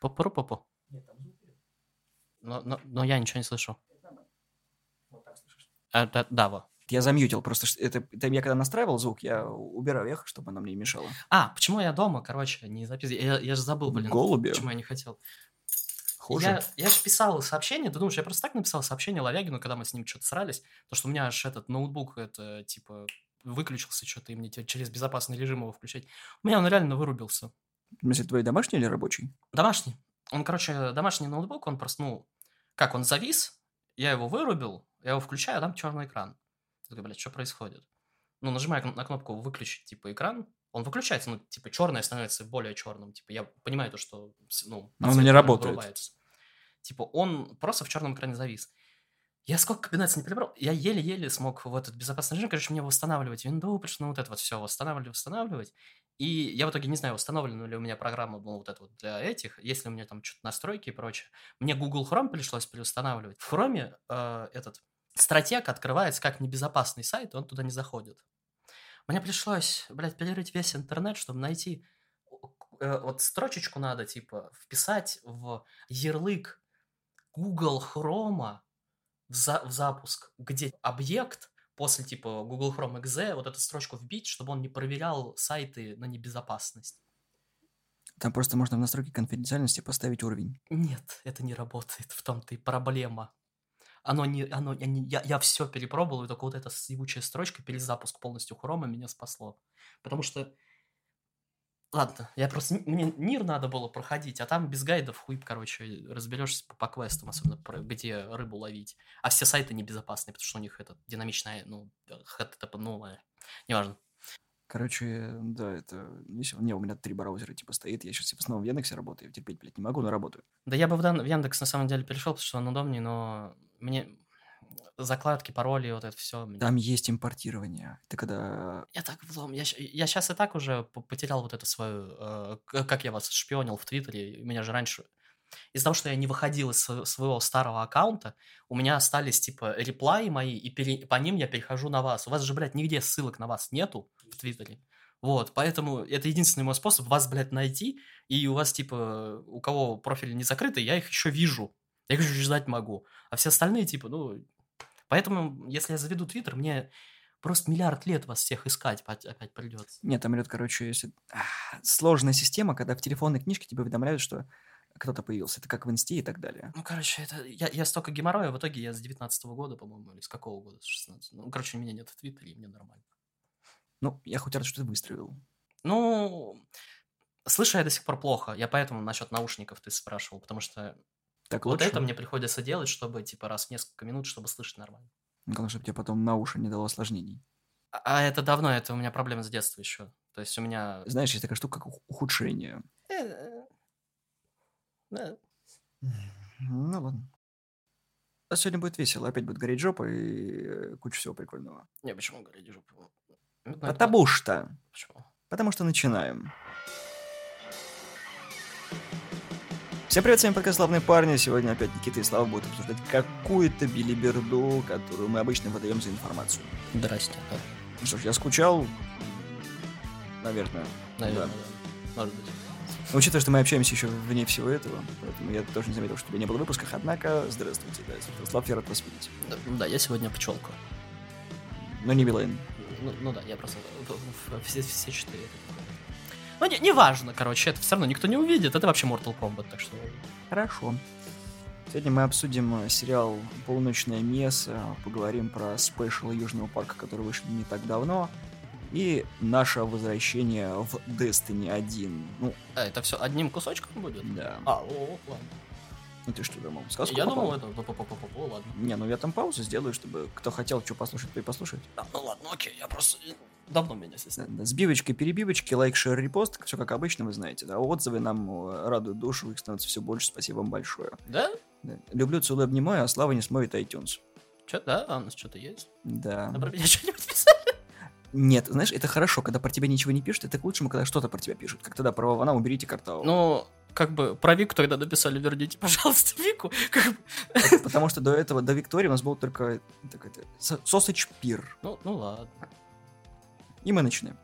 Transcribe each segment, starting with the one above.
Попу-попу. Но, но, но я ничего не слышу. А, да, да, во. Я замьютил, просто это, это я когда настраивал звук, я убираю эхо, чтобы оно мне не мешало. А, почему я дома, короче, не записываю? Я, я же забыл, блин. Голуби? Почему я не хотел. Хуже. Я, я же писал сообщение, ты думаешь, я просто так написал сообщение Лавягину, когда мы с ним что-то срались, то что у меня аж этот ноутбук, это, типа, выключился что-то, и мне через безопасный режим его включать. У меня он реально вырубился. В смысле, твой домашний или рабочий? Домашний. Он, короче, домашний ноутбук, он просто, ну, как, он завис, я его вырубил, я его включаю, а там черный экран. Я такой, блядь, что происходит? Ну, нажимаю на кнопку выключить, типа, экран, он выключается, ну, типа, черное становится более черным. Типа, я понимаю то, что, ну, Но он не работает. вырубается. Типа, он просто в черном экране завис. Я сколько комбинаций не перебрал, я еле-еле смог в этот безопасный режим, короче, мне восстанавливать винду, ну, вот это вот все восстанавливать, восстанавливать. И я в итоге не знаю, установлена ли у меня программа, ну, вот это вот для этих, если у меня там что-то настройки и прочее. Мне Google Chrome пришлось переустанавливать. В Chrome э, этот стратег открывается как небезопасный сайт, он туда не заходит. Мне пришлось, блядь, перерыть весь интернет, чтобы найти э, вот строчечку надо, типа, вписать в ярлык Google Chrome в, за- в запуск, где объект после, типа, Google Chrome exe, вот эту строчку вбить, чтобы он не проверял сайты на небезопасность. Там просто можно в настройке конфиденциальности поставить уровень. Нет, это не работает, в том-то и проблема. Оно не, оно, я, не- я, я все перепробовал, и только вот эта ебучая строчка, перезапуск полностью хрома меня спасло. Потому что, ладно, я просто, мне мир надо было проходить, а там без гайдов хуй, короче, разберешься по, по квестам, особенно про, где рыбу ловить. А все сайты небезопасные, потому что у них это динамичная, ну, HTTP, э, неважно. Короче, да, это... Не, у меня три браузера типа стоит. Я сейчас в основном в Яндексе работаю. Терпеть, блядь, не могу, но работаю. Да я бы в, Дан- в Яндекс на самом деле перешел, потому что он удобнее, но мне закладки, пароли, вот это все. Там есть импортирование. Ты когда... Я так влом. Я, сейчас и так уже потерял вот это свое... э, как я вас шпионил в Твиттере. У меня же раньше... Из-за того, что я не выходил из сво- своего старого аккаунта, у меня остались, типа, реплаи мои, и пере- по ним я перехожу на вас. У вас же, блядь, нигде ссылок на вас нету в Твиттере. Вот, поэтому это единственный мой способ вас, блядь, найти, и у вас, типа, у кого профили не закрыты, я их еще вижу. Я их еще ждать могу. А все остальные, типа, ну... Поэтому, если я заведу Твиттер, мне просто миллиард лет вас всех искать опять придется. Нет, там идет, короче, если... Ах, сложная система, когда в телефонной книжке тебе уведомляют, что кто-то появился. Это как в инсте и так далее. Ну, короче, это я, я столько геморроя, в итоге я с 19 года, по-моему, или с какого года, с 16 Ну, короче, у меня нет в Твиттере, и мне нормально. Ну, я хоть рад, что ты выстроил. Ну, слышу я до сих пор плохо, я поэтому насчет наушников ты спрашивал, потому что Так вот лучше? это мне приходится делать, чтобы, типа, раз в несколько минут, чтобы слышать нормально. Главное, чтобы тебе потом на уши не дало осложнений. А, а это давно, это у меня проблема с детства еще. То есть у меня... Знаешь, есть такая штука, как ух- ухудшение. Э, Ну ладно. А сегодня будет весело. Опять будет гореть жопа и э, куча всего прикольного. Не, почему говорить жопу? Ну, это- Потому что... Почему? Потому что начинаем. Всем привет, с вами подкаст «Славные парни». Сегодня опять Никита и Слава будут обсуждать какую-то билиберду, которую мы обычно выдаем за информацию. Здрасте. Ну что ж, я скучал, наверное. наверное, Да. да. Может быть. Но учитывая, что мы общаемся еще вне всего этого, поэтому я тоже не заметил, что тебя не было в выпусках. Однако, здравствуйте, да, Слав, я рад вас видеть. Да, да, я сегодня пчелка. Но не Билайн. Ну, ну да, я просто все, все четыре. Ну, не, неважно, короче, это все равно никто не увидит. Это вообще Mortal Kombat, так что... Хорошо. Сегодня мы обсудим э, сериал «Полуночное место», поговорим про спешл Южного парка, который вышел не так давно, и наше возвращение в Destiny 1. Ну, А, это все одним кусочком будет? да. А, о, ладно. Ну ты что думал? Сказку я попал? думал, это... О, ладно. Не, ну я там паузу сделаю, чтобы кто хотел что послушать, то и послушать. А, ну ладно, окей, я просто... Давно меня здесь... Да, да, Сбивочки, перебивочки, лайк, шер, репост, все как обычно, вы знаете, да. Отзывы нам э, радуют душу, их становится все больше, спасибо вам большое. Да? Да. Люблю, целую, обнимаю, а Слава не смотрит iTunes. Че, да? А, у нас что-то есть? Да. А про меня что-нибудь писали? Нет, знаешь, это хорошо, когда про тебя ничего не пишут, это к лучшему, когда что-то про тебя пишут. Как тогда про Вована уберите картаву. Ну, как бы про Вику тогда написали, верните, пожалуйста, Вику. Как бы... Потому что до этого, до Виктории у нас был только так это, со- Sausage Пир. Ну, ну ладно. И мы начинаем.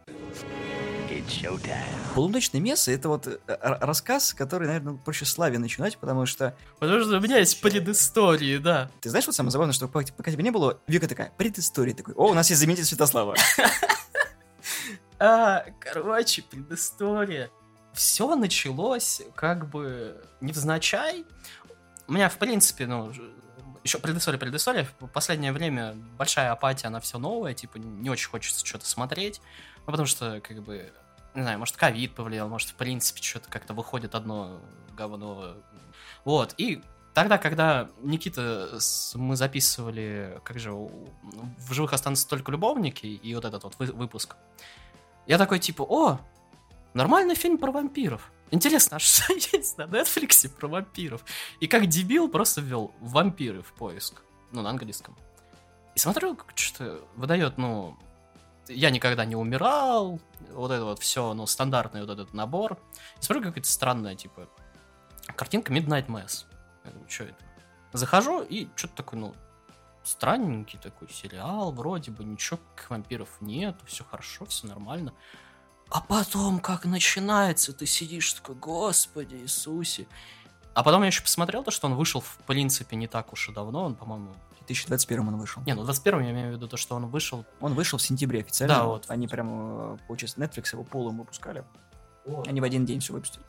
Полуночное место это вот э, рассказ, который, наверное, проще славе начинать, потому что Потому что у меня есть предыстории, да. ты знаешь, вот самое забавное, что пока, пока тебя не было, Вика такая, предыстория такой, о, у нас есть заменитель Святослава. А, короче, предыстория. Все началось как бы невзначай. У меня, в принципе, ну, еще предыстория, предыстория. В последнее время большая апатия на все новое, типа, не очень хочется что-то смотреть. Ну, потому что, как бы, не знаю, может, ковид повлиял, может, в принципе, что-то как-то выходит одно говно. Вот, и тогда, когда Никита, мы записывали, как же, в живых останутся только любовники, и вот этот вот вы- выпуск, я такой, типа, о, нормальный фильм про вампиров. Интересно, а что есть на Netflix про вампиров? И как дебил просто ввел вампиры в поиск. Ну, на английском. И смотрю, что выдает, ну, я никогда не умирал, вот это вот все, ну, стандартный вот этот набор. И смотрю, какая-то странная, типа, картинка Midnight Mass. Я думаю, что это? Захожу, и что-то такое, ну, странненький такой сериал, вроде бы ничего как вампиров нет, все хорошо, все нормально. А потом, как начинается, ты сидишь такой, Господи Иисусе. А потом я еще посмотрел то, что он вышел, в принципе, не так уж и давно, он, по-моему... В 2021 он вышел. Не, ну, в 21 я имею в виду то, что он вышел... Он вышел в сентябре официально. Да, вот. Они прям, э, получается, Netflix его полом выпускали. Они в один день все выпустили.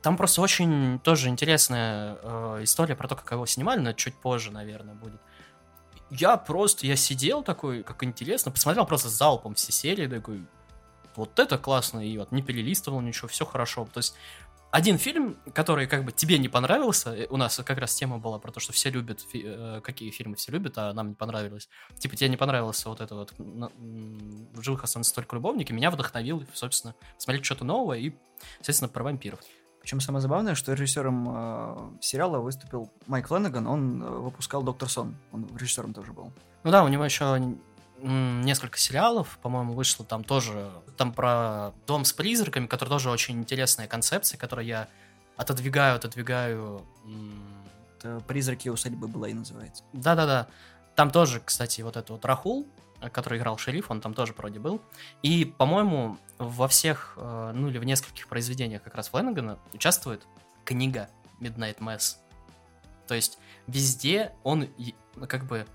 Там просто очень тоже интересная э, история про то, как его снимали, но чуть позже, наверное, будет. Я просто, я сидел такой, как интересно, посмотрел просто залпом все серии, такой, вот это классно, и вот не перелистывал ничего, все хорошо. То есть один фильм, который как бы тебе не понравился, э, у нас как раз тема была про то, что все любят, фи- э, какие фильмы все любят, а нам не понравилось. Типа тебе не понравился вот это вот в живых останутся только любовники, меня вдохновил, собственно, смотреть что-то новое и, естественно, про вампиров. Причем самое забавное, что режиссером э, сериала выступил Майк Фленнеган, он э, выпускал Доктор Сон, он режиссером тоже был. Ну да, у него еще несколько сериалов, по-моему, вышло там тоже, там про дом с призраками, который тоже очень интересная концепция, которую я отодвигаю, отодвигаю. Это «Призраки усадьбы» и называется. Да-да-да. Там тоже, кстати, вот этот вот Рахул, который играл шериф, он там тоже вроде был. И, по-моему, во всех, э, ну или в нескольких произведениях как раз Фленнегана участвует книга Midnight Mass. То есть везде он как бы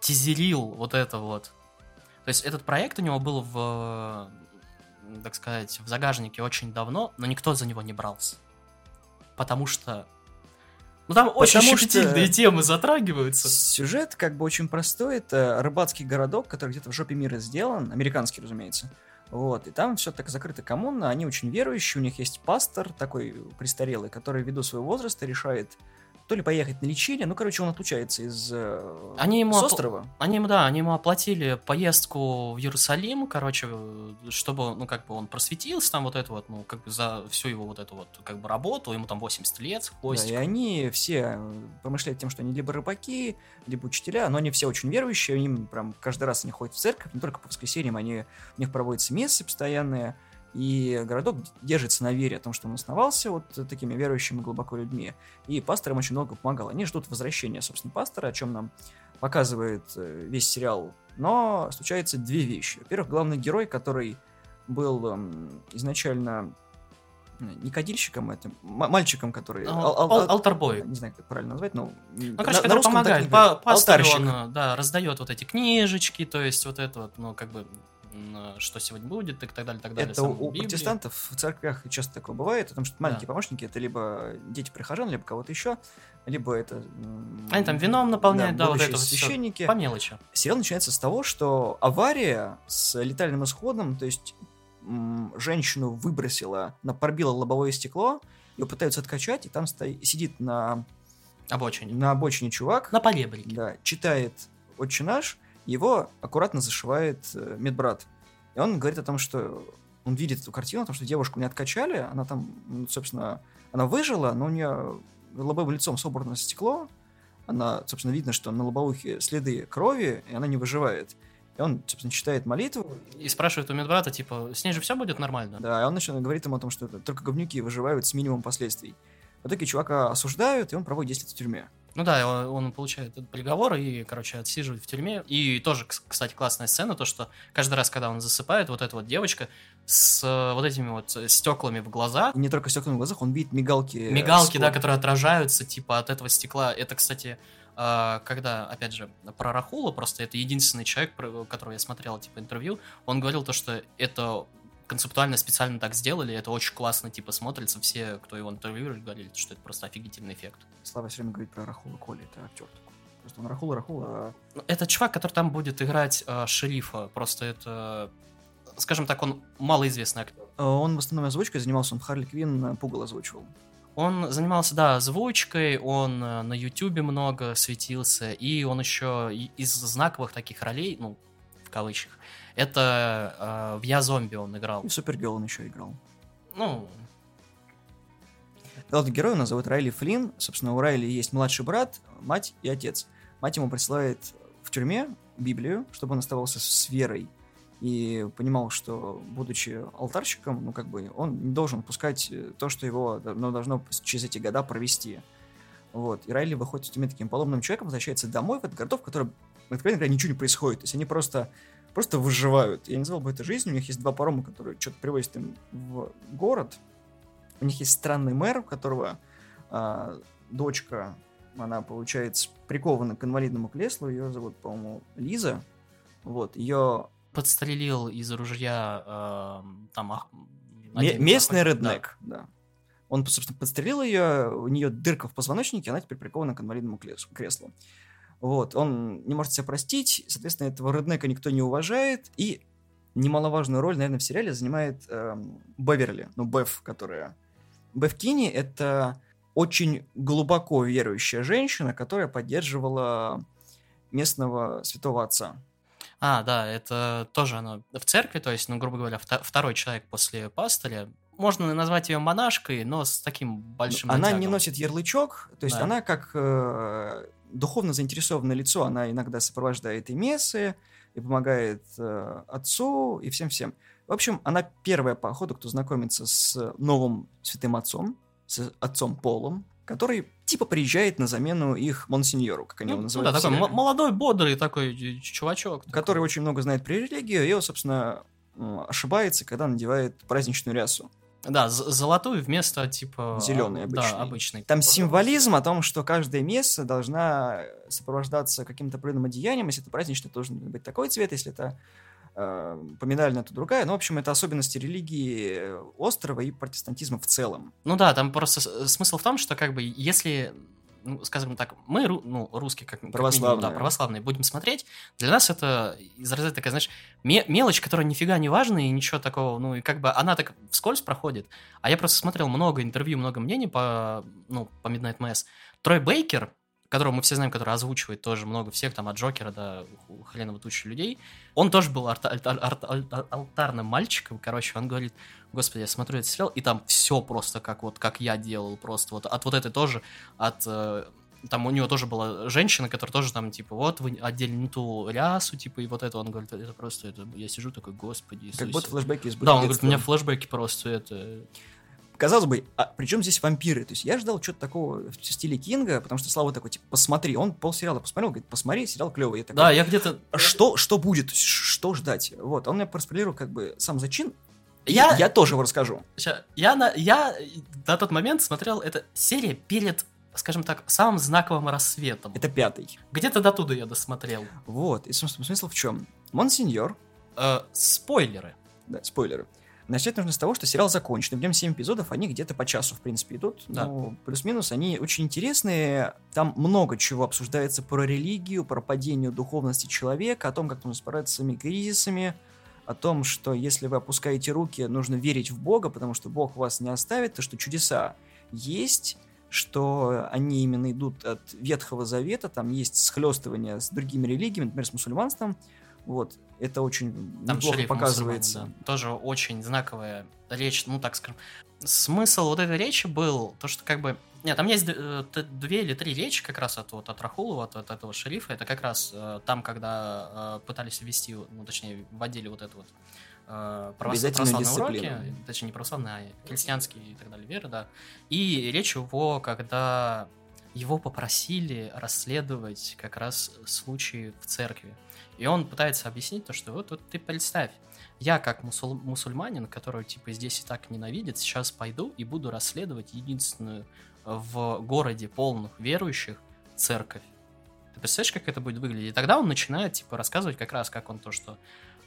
тизерил вот это вот. То есть этот проект у него был в, так сказать, в загажнике очень давно, но никто за него не брался. Потому что... Ну там очень Потому что- щепетильные темы затрагиваются. Сюжет как бы очень простой. Это рыбацкий городок, который где-то в жопе мира сделан, американский, разумеется. Вот, и там все так закрыто коммуна, они очень верующие, у них есть пастор такой престарелый, который ввиду своего возраста решает то ли поехать на лечение, ну, короче, он отлучается из э, Они ему с острова. Они ему, да, они ему оплатили поездку в Иерусалим, короче, э, чтобы, ну, как бы он просветился там вот это вот, ну, как бы за всю его вот эту вот, как бы работу, ему там 80 лет, с Да, и они все э, помышляют тем, что они либо рыбаки, либо учителя, но они все очень верующие, они прям каждый раз они ходят в церковь, не только по воскресеньям, они, у них проводятся мессы постоянные, и городок держится на вере о том, что он основался вот такими верующими глубоко людьми, и пастор им очень много помогал. Они ждут возвращения, собственно, пастора, о чем нам показывает э, весь сериал. Но случаются две вещи. Во-первых, главный герой, который был эм, изначально э, не кадильщиком, это м- мальчиком, который... Ну, ал- ал- ал- ал- алтарбой. Не знаю, как правильно назвать, но... Ну, короче, который помогает. По, пастырю он, э, да, раздает вот эти книжечки, то есть вот это вот, ну, как бы, что сегодня будет, и так далее, так далее. Это у, Библию. протестантов в церквях часто такое бывает, потому что маленькие Да. помощники это либо дети прихожан, либо кого-то еще, либо это... Они там вином наполняют, да, вот это вот всё. священники. По мелочи. Сериал начинается с того, что авария с летальным исходом, то есть женщину выбросила, на пробило лобовое стекло, ее пытаются откачать, и там стоит, сидит на, Обочине. на обочине чувак, На поребрике. да, читает «Отче наш», его аккуратно зашивает э, медбрат. И он говорит о том, что он видит эту картину, о том, что девушку не откачали, она там, м, собственно, она выжила, но у нее лобовым лицом собрано стекло, она, собственно, видно, что на лобовухе следы крови, и она не выживает. И он, собственно, читает молитву, И спрашивает у медбрата, типа, с ней же все будет нормально? да, и он начинает говорить ему о том, что это только говнюки выживают с минимумом последствий. В итоге чувака осуждают, и он проводит 10 лет в тюрьме. Ну да, он, он получает этот приговор и, короче, отсиживает в тюрьме. И тоже, кс- кстати, классная сцена, то, что каждый раз, когда он засыпает, вот эта вот девочка с э, вот этими вот э, стеклами в глазах, не только стеклами в глазах, он видит мигалки. э, мигалки, да, которые отражаются, типа, от этого стекла. Это, кстати, когда, опять же, про Рахула, просто это единственный человек, которого я смотрел, типа, интервью, он говорил то, что это концептуально специально так сделали, это очень классно, типа, смотрится, все, кто его интервьюировали, говорили, что это просто офигительный эффект. Слава все время говорит про Рахула Коли, это актер такой. Просто он Рахула, Рахула, а Ну, Это чувак, который там будет играть э, шерифа, просто это, скажем так, он малоизвестный актер. а он в основном озвучкой занимался, он в Харли Квин э, Пугал озвучивал. Он занимался, да, озвучкой, он на Ютубе много светился, и он еще из знаковых таких ролей, ну, в кавычках, это э, в «Я зомби» он играл. И в Супергерл он еще играл. Ну, Главный герой у нас зовут Райли Флинн. Собственно, у Райли есть младший брат, мать и отец. Мать ему присылает в тюрьме Библию, чтобы он оставался с верой. И понимал, что, будучи алтарщиком, ну, как бы, он не должен пускать э, то, что его ну, должно через эти года провести. Вот. И Райли выходит тюрьмы таким поломным человеком, возвращается домой в этот городок, в котором, откровенно говоря, ничего не происходит. То есть они просто, просто выживают. Я не назвал бы это жизнью. У них есть два парома, которые что-то привозят им в город. У них есть странный мэр, у которого а, дочка, она, получается, прикована к инвалидному креслу. Ее зовут, по-моему, Лиза. Вот. Ее подстрелил из ружья э, там... ах- один местный охотник, да. реднек, да. Он, собственно, подстрелил ее, у нее дырка в позвоночнике, она теперь прикована к инвалидному креслу. Вот, он не может себя простить, соответственно, этого реднека никто не уважает, и немаловажную роль, наверное, в сериале занимает эм, Беверли, ну, Беф, которая... Беф Кини — это очень глубоко верующая женщина, которая поддерживала местного святого отца. А, да, это тоже оно в церкви, то есть, ну, грубо говоря, вто- второй человек после пастыря. Можно назвать ее монашкой, но с таким большим Она не натягом. носит ярлычок, то есть Да. она как э, духовно заинтересованное лицо, она иногда сопровождает и мессы, и помогает э, отцу, и всем-всем. В общем, она первая по ходу, кто знакомится с новым святым отцом, с отцом Полом, который типа приезжает на замену их монсеньору, как они Ну, его ну называют. да, в такой молодой, бодрый такой чувачок. который такой. очень много знает про религию, и он, собственно, ошибается, когда надевает праздничную рясу. Да, золотую вместо, типа... Зелёный а, обычный. Да, обычный. Там символизм о том, что каждая месса должна сопровождаться каким-то определенным одеянием. Если это праздничный, то должен быть такой цвет. Если это э, поминальная, то другая. Ну, в общем, это особенности религии э, острова и протестантизма в целом. Ну да, там просто смысл в том, что как бы если, ну, скажем так, мы, ну, русские, как, как минимум, Православные. да, православные, будем смотреть, для нас это из разряда такая, знаешь, ме- мелочь, которая нифига не важна и ничего такого, ну, и как бы она так вскользь проходит. А я просто смотрел много интервью, много мнений по, ну, по Midnight Mass. Трой Бейкер, которого мы все знаем, который озвучивает тоже много всех, там, от Джокера до хреново тучи людей, он тоже был арта- альта- арта- альта- алтарным мальчиком, короче, он говорит, господи, я смотрю этот сериал, и там все просто как вот, как я делал, просто вот от вот этой тоже, от... э, там у него тоже была женщина, которая тоже там, типа, вот, вы одели не ту рясу, типа, и вот это, он говорит, это просто, это, я сижу такой, господи, Как Иисусе». будто флешбеки из Да, он говорит, у меня флешбеки просто, это... Казалось бы, а при чем здесь вампиры? То есть я ждал что-то такого в стиле Кинга, потому что Слава такой, типа, посмотри. Он полсериала посмотрел, говорит, посмотри, сериал клевый. Я такой, Да, я где-то... «А что, что будет? Что ждать? Вот, он мне проспойлерил как бы сам зачин. Я- я тоже его расскажу. Ща, Я на, я на тот момент смотрел эту серию перед, скажем так, самым знаковым рассветом. Это пятый. Где-то до туда я досмотрел. Вот, и смысл, смысл в чем? Монсеньор, Э, спойлеры. да, спойлеры. Начать нужно с того, что сериал закончен. В нем 7 эпизодов, они где-то по часу, в принципе, идут. Да. Ну, плюс-минус, они очень интересные. Там много чего обсуждается про религию, про падение духовности человека, о том, как нужно справляться с своими кризисами, о том, что если вы опускаете руки, нужно верить в Бога, потому что Бог вас не оставит, то что чудеса есть, что они именно идут от Ветхого Завета, там есть схлестывание с другими религиями, например, с мусульманством. Вот, это очень Там неплохо показывается. да. Тоже очень знаковая речь, ну так скажем. Смысл вот этой речи был, то что как бы... Нет, там есть э, две или три речи как раз от, вот, от Рахулова, от, от этого шерифа. Это как раз э, там, когда э, пытались ввести, ну точнее, вводили вот это вот православные уроки, точнее не православные, а христианские и так далее, веры, да. И речь его, когда его попросили расследовать как раз случаи в церкви. И он пытается объяснить то, что вот, вот ты представь, я как мусул- мусульманин, который типа здесь и так ненавидит, сейчас пойду и буду расследовать единственную в городе полных верующих церковь. Ты представляешь, как это будет выглядеть? И тогда он начинает, типа, рассказывать как раз, как он то, что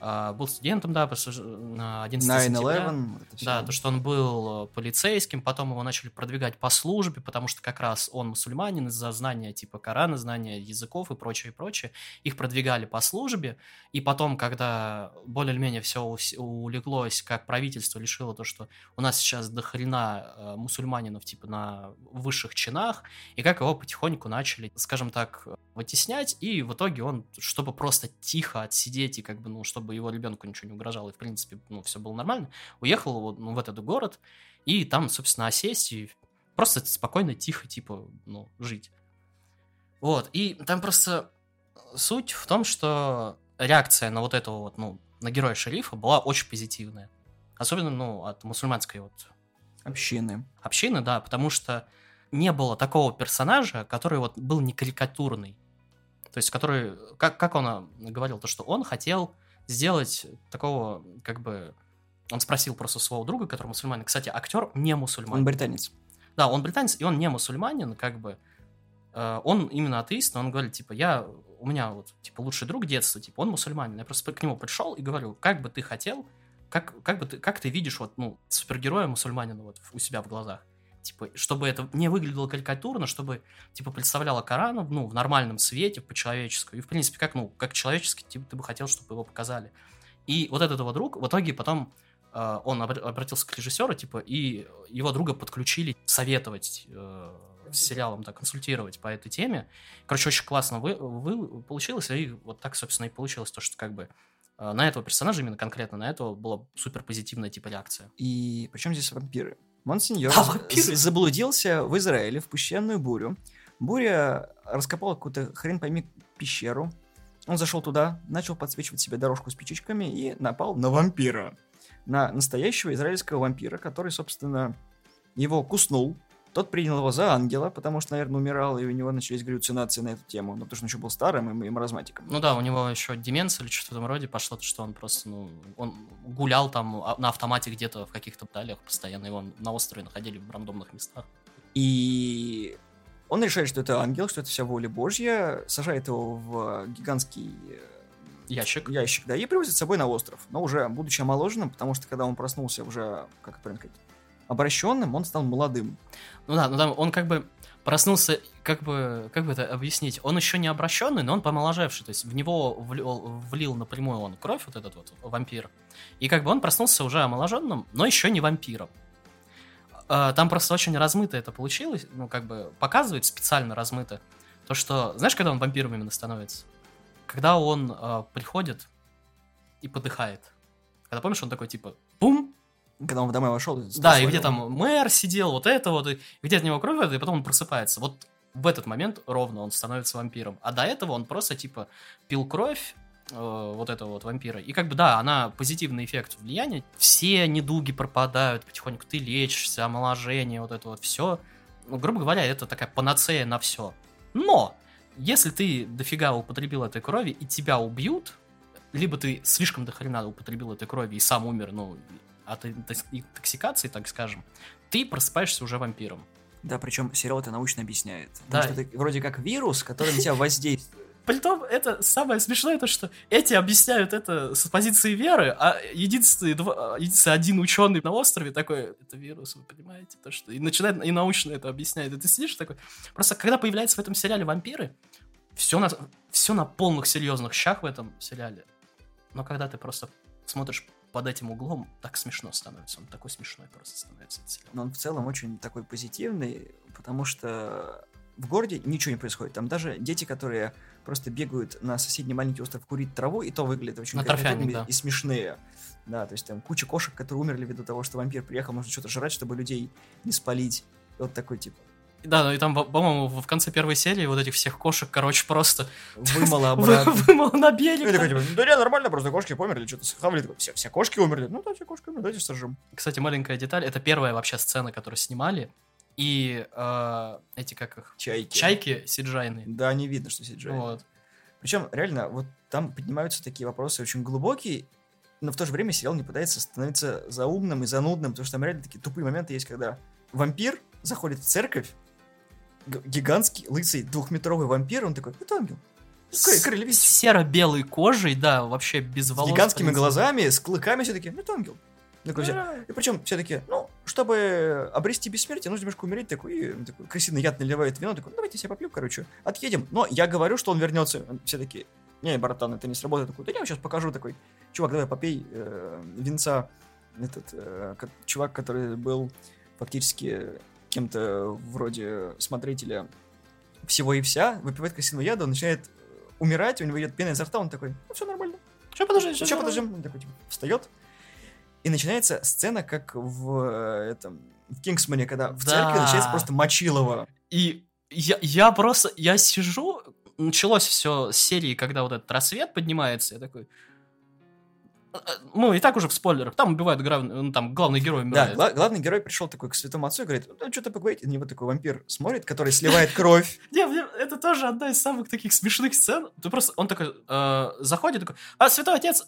а, был студентом, да, на 11 сентября. да, то, что он был э, полицейским, потом его начали продвигать по службе, потому что как раз он мусульманин из-за знания типа Корана, знания языков и прочее, и прочее. Их продвигали по службе, и потом, когда более-менее все улеглось, как правительство решило то, что у нас сейчас до хрена э, мусульманинов типа на высших чинах, и как его потихоньку начали, скажем так, вытеснять, и в итоге он, чтобы просто тихо отсидеть и как бы, ну, чтобы его ребенку ничего не угрожало, и, в принципе, ну, все было нормально, уехал вот, ну, в этот город, и там, собственно, осесть, и просто спокойно, тихо, типа, ну, жить. Вот, и там просто суть в том, что реакция на вот этого вот, ну, на героя шерифа была очень позитивная. Особенно, ну, от мусульманской вот... Общины. Общины, да, потому что не было такого персонажа, который вот был не карикатурный. То есть, который, как, как он говорил, то, что он хотел сделать такого, как бы, он спросил просто своего друга, который мусульманин. Кстати, актер не мусульманин. Он британец. Да, он британец, и он не мусульманин, как бы. Э, он именно атеист, но он говорит, типа, я, у меня вот, типа, лучший друг детства, типа, он мусульманин. Я просто к нему пришел и говорю, как бы ты хотел, как, как бы ты, как ты видишь вот, ну, супергероя мусульманина вот у себя в глазах типа, чтобы это не выглядело карикатурно, чтобы, типа, представляло Коран, ну, в нормальном свете, по-человеческому, и, в принципе, как, ну, как человеческий, типа, ты бы хотел, чтобы его показали. И вот этот его друг, в итоге потом э, он обратился к режиссеру, типа, и его друга подключили советовать э, сериалом, да, консультировать по этой теме. Короче, очень классно вы, вы, получилось, и вот так, собственно, и получилось то, что, как бы, э, на этого персонажа, именно конкретно на этого, была супер позитивная, типа, реакция. И причем здесь вампиры? Монсеньор заблудился в Израиле в пущенную бурю. Буря раскопала какую-то хрен пойми пещеру. Он зашел туда, начал подсвечивать себе дорожку с печечками и напал на вампира. На настоящего израильского вампира, который, собственно, его куснул, тот принял его за ангела, потому что, наверное, умирал, и у него начались галлюцинации на эту тему. Ну, потому что он еще был старым и, маразматиком. Ну да, у него еще деменция или что-то в этом роде пошло, что он просто, ну, он гулял там а, на автомате где-то в каких-то далях постоянно, его на острове находили в рандомных местах. И он решает, что это ангел, что это вся воля Божья, сажает его в гигантский э, ящик. Ящик, да, и привозит с собой на остров. Но уже будучи омоложенным, потому что когда он проснулся уже, как это правильно сказать, обращенным, он стал молодым. Ну да, ну там он как бы проснулся, как бы, как бы это объяснить, он еще не обращенный, но он помоложевший, то есть в него влил, влил напрямую он кровь, вот этот вот вампир, и как бы он проснулся уже омоложенным, но еще не вампиром. А, там просто очень размыто это получилось, ну как бы показывает специально размыто, то что, знаешь, когда он вампиром именно становится? Когда он э, приходит и подыхает. Когда помнишь, он такой типа, бум, когда он в домой вошел. Да, и где там мэр сидел, вот это вот, и где от него кровь и потом он просыпается. Вот в этот момент ровно он становится вампиром. А до этого он просто, типа, пил кровь, э, вот этого вот вампира. И как бы, да, она позитивный эффект влияния. Все недуги пропадают потихоньку, ты лечишься, омоложение, вот это вот все. Ну, грубо говоря, это такая панацея на все. Но, если ты дофига употребил этой крови и тебя убьют, либо ты слишком дохрена употребил этой крови и сам умер, ну, от интоксикации, так скажем, ты просыпаешься уже вампиром. Да, причем сериал это научно объясняет. Да. Потому что это вроде как вирус, который на тебя воздействует. Притом, это самое смешное, то, что эти объясняют это с позиции веры, а единственный, два, единственный один ученый на острове такой, это вирус, вы понимаете, то, что... И начинает и научно это объясняет. И ты сидишь такой... Просто когда появляются в этом сериале вампиры, все на, все на полных серьезных щах в этом сериале. Но когда ты просто смотришь под этим углом так смешно становится. Он такой смешной просто становится. Но он в целом очень такой позитивный, потому что в городе ничего не происходит. Там даже дети, которые просто бегают на соседний маленький остров курить траву, и то выглядят очень красивыми да. и смешные. Да, то есть там куча кошек, которые умерли ввиду того, что вампир приехал, нужно что-то жрать, чтобы людей не спалить. И вот такой типа. Да, и там, по-моему, в конце первой серии вот этих всех кошек, короче, просто вымыло обратно. Вымыло на берег. такой, типа, да не, нормально, просто кошки померли, что-то схавали. Все, все кошки умерли. Ну да, все кошки умерли, давайте сожжем. Кстати, маленькая деталь, это первая вообще сцена, которую снимали. и э, эти, как их, Чайки. чайки сиджайные. Да, не видно, что CGI. Вот. Причем, реально, вот там поднимаются такие вопросы очень глубокие, но в то же время сериал не пытается становиться заумным и занудным, потому что там реально такие тупые моменты есть, когда вампир заходит в церковь, гигантский, лысый, двухметровый вампир, он такой, это ангел. Крылья, С видите? серо-белой кожей, да, вообще без С волос. гигантскими в принципе. глазами, с клыками все таки это ангел. Такой Да. И причем все таки ну, чтобы обрести бессмертие, нужно немножко умереть, такой, и такой крысиный яд наливает вино, такой, ну, давайте я себе попью, короче, отъедем. Но я говорю, что он вернется. Все таки не, братан, это не сработает. Такой, да я вам сейчас покажу, такой, чувак, давай попей э, винца. Этот э, чувак, который был фактически кем-то вроде смотрителя всего и вся, выпивает крысиного яда, он начинает умирать, у него идет пена изо рта, он такой, ну, все нормально. Че, подожди, чё, Сейчас чё, подождем. Он такой, типа, встает. И начинается сцена, как в э, этом в Кингсмане, когда в церкви Да. начинается просто мочилово. И я, я просто, я сижу, началось все с серии, когда вот этот рассвет поднимается, я такой... Ну, и так уже в спойлерах. Там убивают грав- ну, там главный герой Да, умирает. гла- главный герой пришел такой к святому отцу и говорит, ну, что-то поговорить. И на него такой вампир смотрит, который сливает кровь. Не, это тоже одна из самых таких смешных сцен. Ты просто, он такой э, заходит, такой, а, святой отец!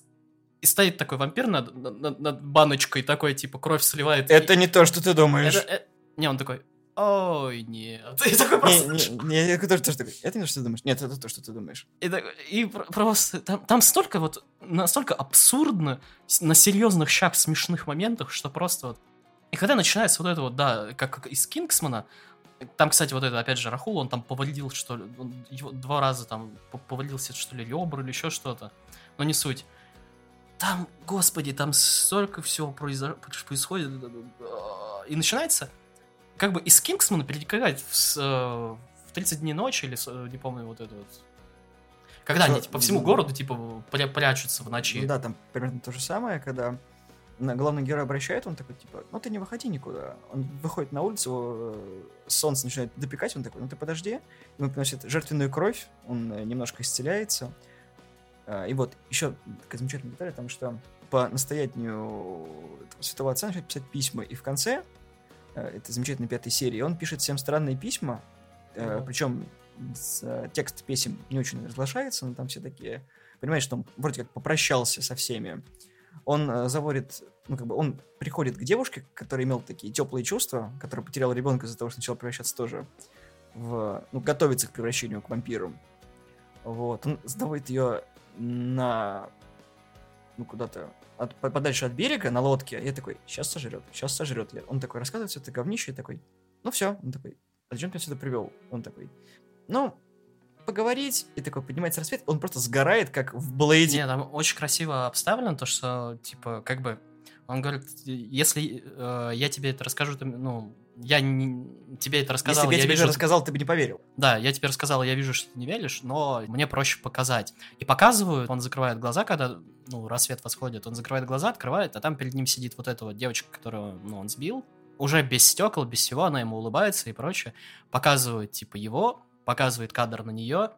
И стоит такой вампир над, над- над баночкой, такой, типа, кровь сливает. Это не то, что ты думаешь. Это- э, Не, он такой, ой, нет. И такой Не, просто... не, не, я тоже, тоже такой, это не то, что ты думаешь. Нет, это то, что ты думаешь. И, и пр- просто там, там столько вот, настолько абсурдно, на серьезных щах смешных моментах, что просто вот... И когда начинается вот это вот, да, как, из Кингсмана, там, кстати, вот это, опять же, Рахул, он там повалил, что ли, он его два раза там по- повалился, что ли, ребра или еще что-то, но не суть. Там, господи, там столько всего произо- происходит, и начинается, как бы из Кингсмана перетекает в, э, в 30 дней ночи, или, э, не помню, вот это вот, когда они типа, по всему городу типа пря- прячутся в ночи. Ну да, там примерно то же самое, когда главный герой обращает, он такой, типа, ну ты не выходи никуда. Он выходит на улицу, э, солнце начинает допекать, он такой, ну ты подожди. Ему приносит жертвенную кровь, он немножко исцеляется. А, И вот еще такая замечательная деталь, потому что по настоянию этого святого отца начинает писать письма, и в конце э, этой замечательной пятой серии он пишет всем странные письма, Мгм. причем текст песен не очень разглашается, но там все такие понимаешь, что он вроде как попрощался со всеми. Он э, заводит, ну как бы он приходит к девушке, которая имела такие теплые чувства, которая потеряла ребенка из-за того, что начала превращаться тоже в, ну готовится к превращению к вампиру. Вот, он заводит ее на, ну куда-то от- по- подальше от берега на лодке. Я такой, сейчас сожрет, сейчас сожрет. Я- Он такой рассказывает все это говнище, и такой, ну все, он такой, а зачем ты сюда привел? Он такой, ну поговорить, и такой поднимается рассвет, он просто сгорает, как в Блейде. Не, там очень красиво обставлено, то, что, типа, как бы, он говорит, если э, я тебе это расскажу, ты, ну, я не- тебе это рассказал, Если бы я, я тебе вижу, рассказал, ты бы не поверил. да, я тебе рассказал, я вижу, что ты не веришь, но мне проще показать. И показывают, он закрывает глаза, когда, ну, рассвет восходит, он закрывает глаза, открывает, а там перед ним сидит вот эта вот девочка, которую, ну, он сбил, уже без стекол, без всего, она ему улыбается и прочее. Показывают, типа, его, показывает кадр на нее,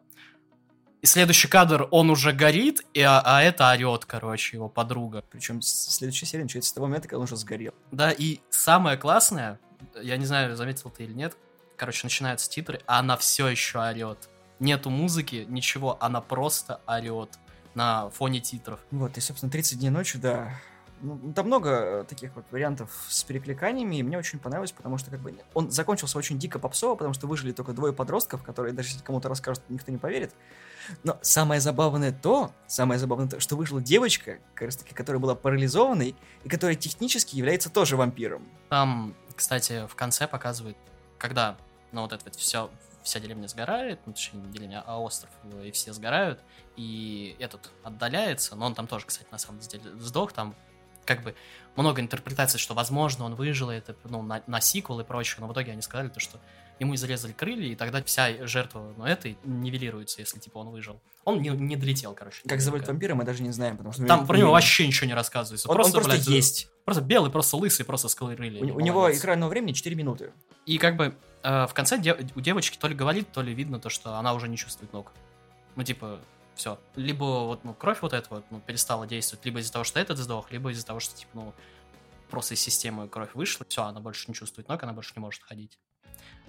и следующий кадр, он уже горит, и, а, а это орет, короче, его подруга. Причем следующая серия начинается с того момента, когда он уже сгорел. Да, и самое классное, я не знаю, заметил ты или нет, короче, начинаются титры, а она все еще орет. Нету музыки, ничего, она просто орет на фоне титров. Вот, и, собственно, 30 дней ночи, да. Ну, там много э, таких вот вариантов с перекликаниями, и мне очень понравилось, потому что как бы он закончился очень дико попсово, потому что выжили только двое подростков, которые даже если кому-то расскажут, никто не поверит. Но самое забавное то, самое забавное то, что вышла девочка, как раз таки, которая была парализованной, и которая технически является тоже вампиром. Там, кстати, в конце показывают, когда, ну, вот это вот все, вся деревня сгорает, ну, точнее, не деревня, а остров, и все сгорают, и этот отдаляется, но он там тоже, кстати, на самом деле сдох, там как бы много интерпретаций, что, возможно, он выжил, это, ну, на, на сиквел и прочее, но в итоге они сказали то, что ему изрезали крылья, и тогда вся жертва, ну, этой нивелируется, если, типа, он выжил. Он не, не долетел, короче. Как зовут вампира, мы даже не знаем, потому что... Там про него не- вообще ничего не рассказывается. Он, он просто блядь, есть. Просто белый, просто лысый, просто с крыльями. У, у него Молодец. экранного времени 4 минуты. И как бы э, в конце де- у девочки то ли говорит, то ли видно то, что она уже не чувствует ног. Ну, типа, все. Либо вот, ну, кровь вот эта вот, ну, перестала действовать, либо из-за того, что этот сдох, либо из-за того, что, типа, ну, просто из системы кровь вышла, все, она больше не чувствует ног, она больше не может ходить.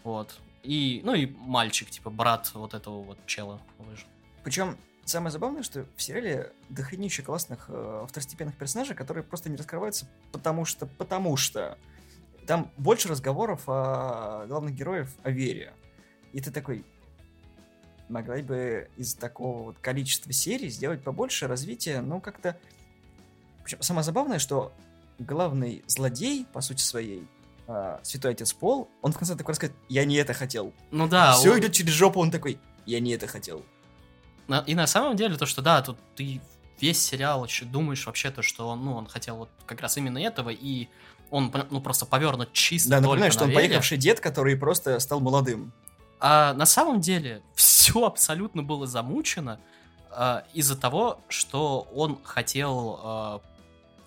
Вот. И, ну и мальчик, типа, брат вот этого вот чела выжил. Причем самое забавное, что в сериале дохренища классных э, второстепенных персонажей, которые просто не раскрываются, потому что, потому что там больше разговоров о главных героев о вере. И ты такой, могла бы из такого вот количества серий сделать побольше развития, ну как-то... Причем самое забавное, что главный злодей, по сути своей, э, Святой Отец Пол, он в конце такой рассказывает, я не это хотел. Ну да. Все он- идет через жопу, он такой, я не это хотел. И на самом деле то, что да, тут ты весь сериал еще думаешь вообще то, что он, ну, он хотел вот как раз именно этого, и он, ну, просто повернут чисто Да, напоминаю, что на он поехавший дед, который просто стал молодым. А на самом деле все абсолютно было замучено а, из-за того, что он хотел а,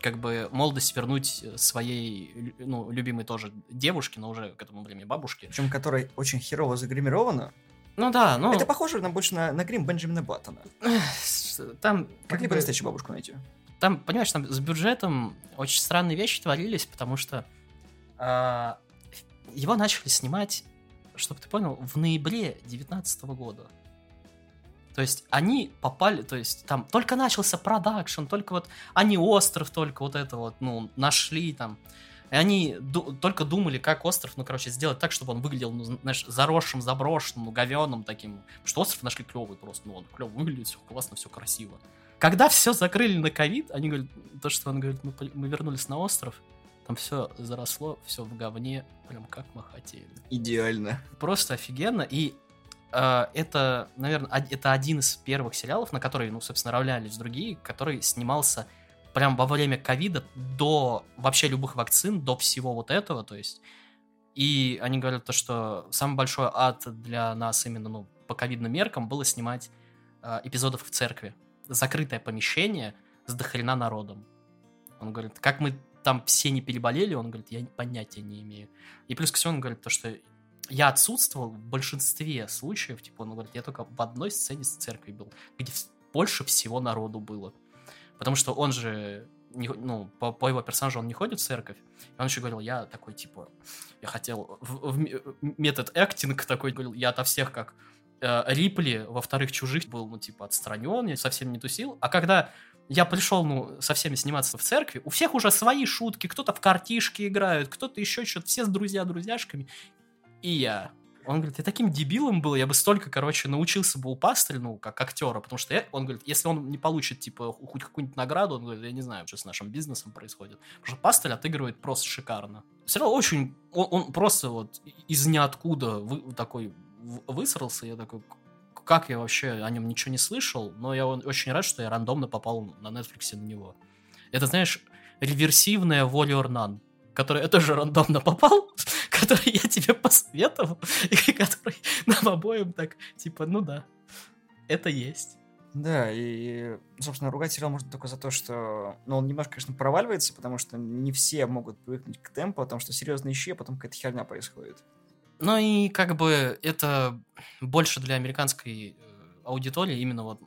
как бы молодость вернуть своей, лю- ну, любимой тоже девушке, но уже к этому времени бабушке. Причем который очень херово загримирована. Ну да, ну... Это похоже на, больше на, на грим Бенджамина Баттона. Там, Как ли бы, настоящую бабушку найти? там, понимаешь, там с бюджетом очень странные вещи творились, потому что а, его начали снимать, чтобы ты понял, в ноябре 2019 года. То есть они попали, то есть там только начался продакшн, только вот они остров только вот это вот, ну, нашли там. И они ду- только думали, как остров, ну, короче, сделать так, чтобы он выглядел, ну, знаешь, заросшим, заброшенным, ну, говеным таким. Потому что остров нашли клевый просто, ну, он клево выглядит, все классно, все красиво. Когда все закрыли на ковид, они говорят, то, что он говорит, мы, мы вернулись на остров, там все заросло, все в говне, прям как мы хотели Идеально. просто офигенно. И это, наверное, это один из первых сериалов, на который, ну, собственно, равнялись другие, который снимался прям во время ковида до вообще любых вакцин, до всего вот этого, то есть. И они говорят то, что самый большой ад для нас именно, ну, по ковидным меркам было снимать э, эпизодов в церкви. Закрытое помещение с дохрена народом. Он говорит, как мы там все не переболели, он говорит, я понятия не имею. И плюс ко всему он говорит то, что я отсутствовал в большинстве случаев, типа, он говорит, я только в одной сцене с церкви был, где больше всего народу было. Потому что он же, не ну, по, по его персонажу он не ходит в церковь. И он еще говорил, я такой, типа, я хотел в, в ме- метод актинг такой, говорил, я ото всех как э, Рипли во вторых чужих был, ну, типа, отстранен, я совсем не тусил. А когда я пришел, ну, со всеми сниматься в церкви, у всех уже свои шутки, кто-то в картишки играют, кто-то еще что-то, все с друзья-друзьяшками. И я. Он говорит, я таким дебилом был, я бы столько, короче, научился бы у пастыря, ну, как актера, потому что я, он говорит, если он не получит, типа, хоть какую-нибудь награду, он говорит, я не знаю, что с нашим бизнесом происходит. Потому что пастырь отыгрывает просто шикарно. Сериал очень, он, он просто вот из ниоткуда вы- такой высрался, я такой, «К- как я вообще о нем ничего не слышал, но я очень рад, что я рандомно попал на Netflix на него. Это, знаешь, реверсивная Warrior None, который я тоже рандомно попал, который я тебе посоветовал, и который нам обоим так, типа, ну да, это есть. Да, и, собственно, ругать сериал можно только за то, что... Ну, он немножко, конечно, проваливается, потому что не все могут привыкнуть к темпу, о том, что серьезно ищи, а потом какая-то херня происходит. Ну и как бы это больше для американской э, аудитории, именно вот,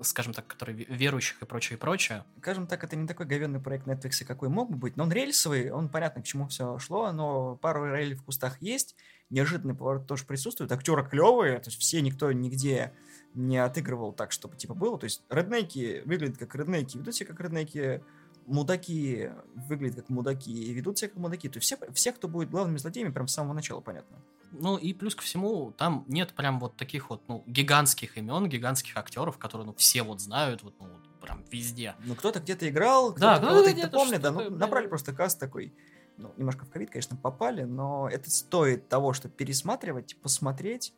скажем так, которые ве- верующих и прочее, и прочее. Скажем так, это не такой говенный проект Netflix, какой мог бы быть, но он рельсовый, он понятно, к чему все шло, но пару релей в кустах есть, неожиданный поворот тоже присутствует, актеры клевые, то есть все, никто нигде не отыгрывал так, чтобы типа было, то есть реднеки выглядят как реднеки, ведут себя как реднеки, мудаки выглядят как мудаки и ведут себя как мудаки, то есть все, все, кто будет главными злодеями, прям с самого начала, понятно. Ну и плюс ко всему, там нет прям вот таких вот, ну, гигантских имен, гигантских актеров, которые, ну, все вот знают, вот, ну, вот прям везде. Ну, кто-то где-то играл, кто-то Да, кого-то где-то где помнит, да, ну, набрали просто каст такой, ну, немножко в ковид, конечно, попали, но это стоит того, чтобы пересматривать, посмотреть,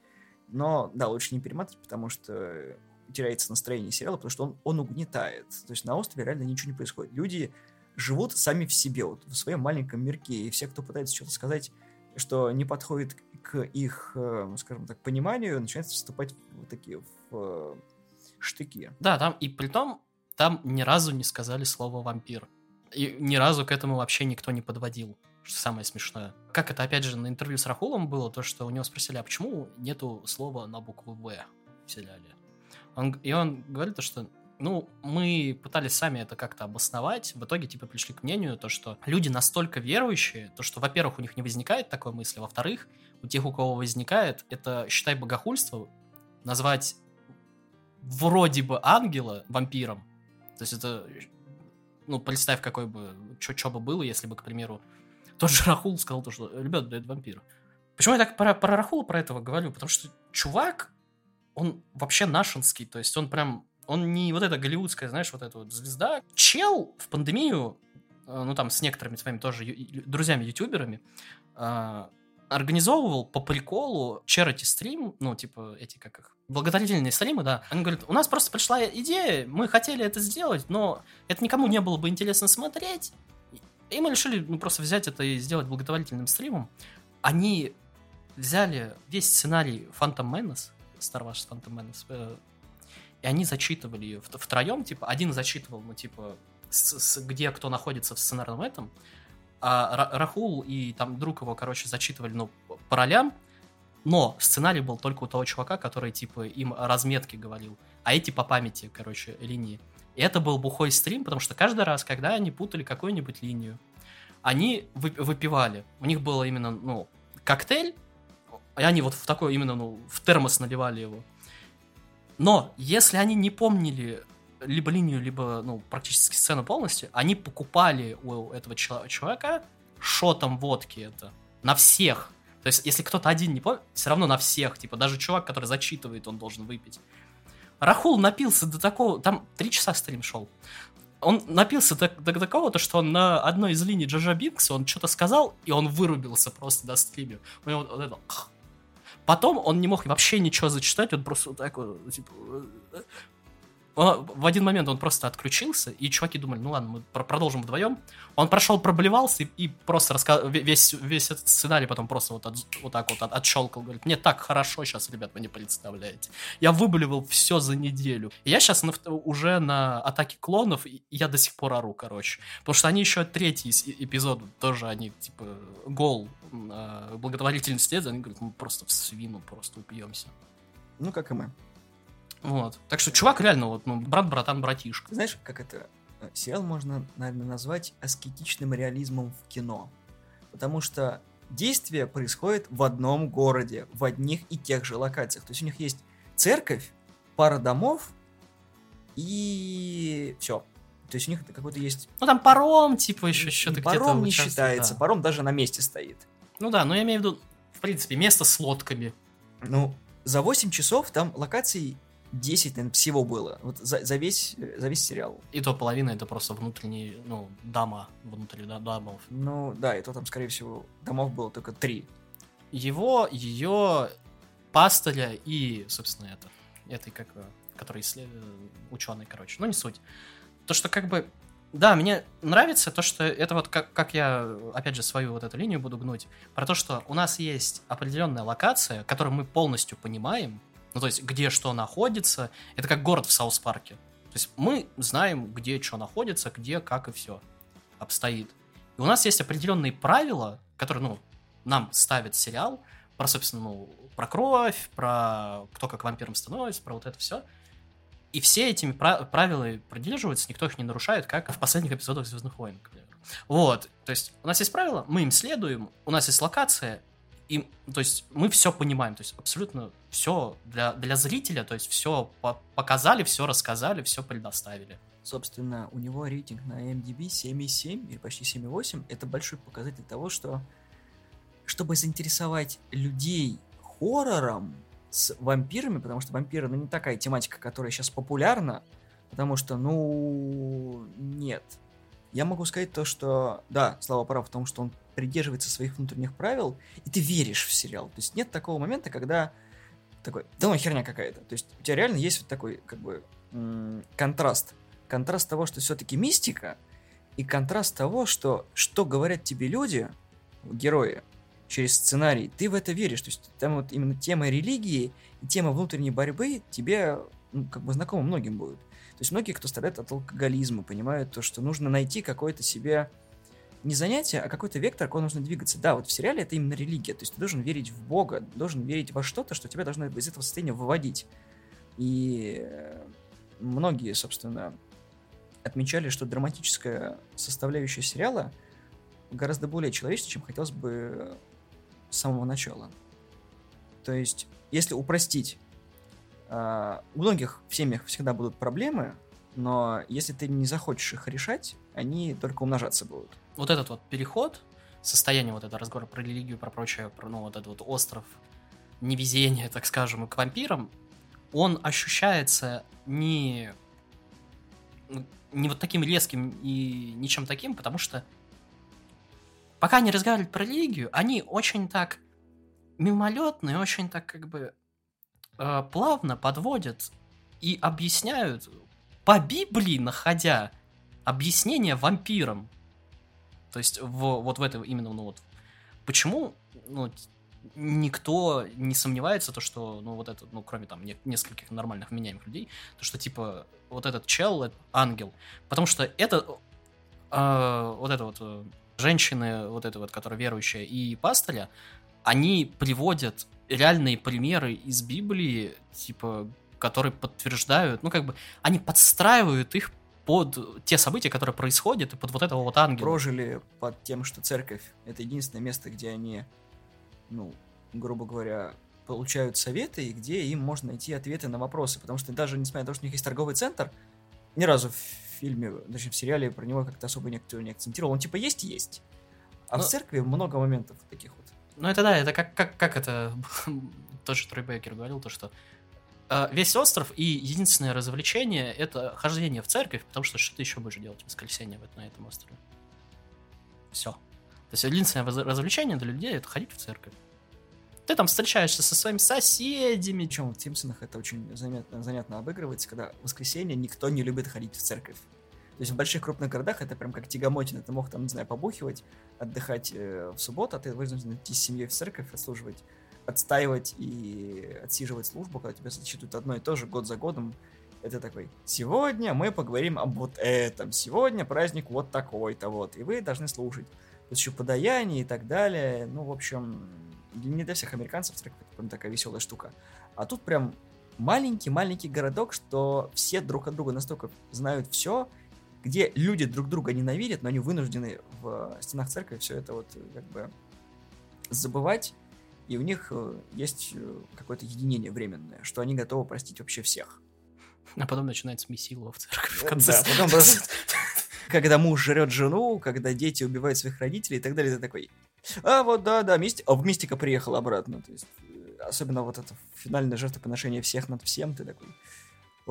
но, да, лучше не перематривать, потому что теряется настроение сериала, потому что он, он угнетает. То есть на острове реально ничего не происходит. Люди живут сами в себе, вот в своем маленьком мирке, и все, кто пытается что-то сказать, что не подходит к их, э, скажем так, пониманию, начинают вступать в такие в э, штыки. Да, там, и при том, там ни разу не сказали слово вампир. И ни разу к этому вообще никто не подводил. Что самое смешное. Как это, опять же, на интервью с Рахулом было, то, что у него спросили, а почему нету слова на букву В в сериале? Он, и он говорит, то, что Ну, мы пытались сами это как-то обосновать. В итоге, типа, пришли к мнению, то, что люди настолько верующие, то, что, во-первых, у них не возникает такой мысли, во-вторых, у тех, у кого возникает, это, считай, богохульство, назвать вроде бы ангела вампиром. То есть это, ну, представь, какой бы, что бы было, если бы, к примеру, тот же Рахул сказал то, что, ребят, да это вампир. Почему я так про, про Рахула про этого говорю? Потому что чувак, он вообще нашинский, то есть он прям он не вот эта голливудская, знаешь, вот эта вот звезда. Чел в пандемию, э, ну там с некоторыми своими тоже друзьями-ютуберами, э, организовывал по приколу charity стрим, ну, типа, эти, как их, благотворительные стримы, да. Они говорят, у нас просто пришла идея, мы хотели это сделать, но это никому не было бы интересно смотреть, и мы решили, ну, просто взять это и сделать благотворительным стримом. Они взяли весь сценарий Phantom Menace, Star Wars Phantom Menace, э, и они зачитывали ее втроем, типа, один зачитывал, ну, типа, с, с, где кто находится в сценарном этом, а Рахул и там друг его, короче, зачитывали, ну, по ролям, но сценарий был только у того чувака, который, типа, им разметки говорил, а эти по памяти, короче, линии. И это был бухой стрим, потому что каждый раз, когда они путали какую-нибудь линию, они выпивали. У них было именно, ну, коктейль, и они вот в такой именно, ну, в термос наливали его. Но если они не помнили либо линию, либо, ну, практически сцену полностью, они покупали у этого человека шотом водки это. На всех. То есть, если кто-то один не помнит, все равно на всех. Типа, даже чувак, который зачитывает, он должен выпить. Рахул напился до такого... Там три часа стрим шел. Он напился до, до, до такого, то, что он на одной из линий Джаджа Бинкса, он что-то сказал, и он вырубился просто на стриме. У него вот это... Потом он не мог вообще ничего зачитать, он просто вот так вот, типа, он, в один момент он просто отключился, и чуваки думали, ну ладно, мы продолжим вдвоем. Он прошел, проблевался и, и просто раска... весь, весь этот сценарий потом просто вот, от, вот так вот от, отщелкал. Говорит, мне так хорошо сейчас, ребят, вы не представляете. Я выблевал все за неделю. И я сейчас на, уже на атаке клонов, и я до сих пор ору, короче. Потому что они еще третий эпизод, тоже они, типа, гол э, благотворительности, они говорят, мы просто в свину просто упьемся. Ну, как и мы. Вот. Так что чувак реально вот, ну, брат, братан, братишка. Знаешь, как это э, сериал можно, наверное, назвать аскетичным реализмом в кино. Потому что действие происходит в одном городе, в одних и тех же локациях. То есть у них есть церковь, пара домов и все. То есть у них какой-то есть... Ну там паром, типа, еще что-то где-то Паром не считается, да. паром даже на месте стоит. Ну да, но я имею в виду, в принципе, место с лодками. Ну, за 8 часов там локаций 10, наверное, всего было. Вот за, за, весь, за весь сериал. И то половина это просто внутренние, ну, дома, внутри да, домов. Ну, да, и то там, скорее всего, домов было только три. Его, ее, пастыря и, собственно, это, этой, как, который след... ученый, короче, ну, не суть. То, что как бы да, мне нравится то, что это вот как, как я, опять же, свою вот эту линию буду гнуть, про то, что у нас есть определенная локация, которую мы полностью понимаем, ну, то есть, где что находится. Это как город в South Park е. То есть, мы знаем, где что находится, где, как и все обстоит. И у нас есть определенные правила, которые, ну, нам ставит сериал, про, собственно, ну, про кровь, про кто как вампиром становится, про вот это все. И все этими правилами придерживаются, никто их не нарушает, как в последних эпизодах Звездных войн, к. Вот, то есть у нас есть правила, мы им следуем, у нас есть локация, и, то есть мы все понимаем, то есть абсолютно все для, для зрителя, то есть все по показали, все рассказали, все предоставили. Собственно, у него рейтинг на MDB 7,7 или почти 7,8. Это большой показатель того, что чтобы заинтересовать людей хоррором с вампирами, потому что вампиры, ну, не такая тематика, которая сейчас популярна, потому что, ну, нет. Я могу сказать то, что, да, Слава прав в том, что он придерживается своих внутренних правил, и ты веришь в сериал. То есть нет такого момента, когда такой, да ну херня какая-то. То есть у тебя реально есть вот такой, как бы, контраст. Контраст того, что все-таки мистика, и контраст того, что, что говорят тебе люди, герои, через сценарий, ты в это веришь. То есть там вот именно тема религии и тема внутренней борьбы тебе ну, как бы знакома многим будет. То есть многие, кто страдает от алкоголизма, понимают то, что нужно найти какое-то себе не занятие, а какой-то вектор, куда нужно двигаться. Да, вот в сериале это именно религия. То есть ты должен верить в Бога, должен верить во что-то, что тебя должно из этого состояния выводить. И многие, собственно, отмечали, что драматическая составляющая сериала гораздо более человечная, чем хотелось бы с самого начала. То есть, если упростить, э, у многих в семьях всегда будут проблемы, но если ты не захочешь их решать, они только умножаться будут. Вот этот вот переход, состояние вот этого разговора про религию, про прочее, про ну вот этот вот остров невезения, так скажем, к вампирам, он ощущается не не вот таким резким и ничем таким, потому что пока они разговаривают про религию, они очень так мимолетно и очень так как бы э, плавно подводят и объясняют по Библии, находя объяснение вампирам. То есть в, вот в этом именно, ну вот, почему ну, никто не сомневается, то, что, ну, вот это, ну, кроме там не, нескольких нормальных меняемых людей, то, что, типа, вот этот чел, это ангел. Потому что это, э, вот это вот, э, женщины, вот это вот, которая верующая, и пастыря, они приводят реальные примеры из Библии, типа, которые подтверждают, ну, как бы, они подстраивают их под те события, которые происходят, и под вот этого вот ангела. Прожили под тем, что церковь — это единственное место, где они ну, грубо говоря, получают советы, и где им можно найти ответы на вопросы. Потому что даже несмотря на то, что у них есть торговый центр, ни разу в фильме, даже в сериале про него как-то особо никто не акцентировал. Он типа есть и есть. А Но... в ну, церкви много моментов таких. Ну это да, это как, как, как это тот же Трой Бейкер говорил, то что э, весь остров и единственное развлечение это хождение в церковь, потому что что ты еще будешь делать в воскресенье на этом острове? Все. То есть единственное развлечение для людей это ходить в церковь. Ты там встречаешься со своими соседями. Причем в Симпсонах это очень заметно, занятно обыгрывается, когда в воскресенье никто не любит ходить в церковь. То есть в больших крупных городах это прям как тягомотина. Ты мог там, не знаю, побухивать, отдыхать э, в субботу, а ты вынужден идти с семьей в церковь, отслуживать, отстаивать и отсиживать службу, когда тебя зачитывают одно и то же год за годом. Это такой, сегодня мы поговорим об вот этом, сегодня праздник вот такой-то вот, и вы должны слушать плюс еще подаяние и так далее. Ну, в общем, не для всех американцев церковь это прям такая веселая штука. А тут прям маленький-маленький городок, что все друг от друга настолько знают все, где люди друг друга ненавидят, но они вынуждены в стенах церкви все это вот как бы забывать, и у них э, есть э, какое-то единение временное, что они готовы простить вообще всех. А потом начинается месилово в церкви в конце. Да, потом просто когда муж жрет жену, когда дети убивают своих родителей и так далее, ты такой, а вот да, да, мистик, а Мистика приехал обратно, то есть, э, особенно вот это финальное жертвоприношение всех над всем, ты такой,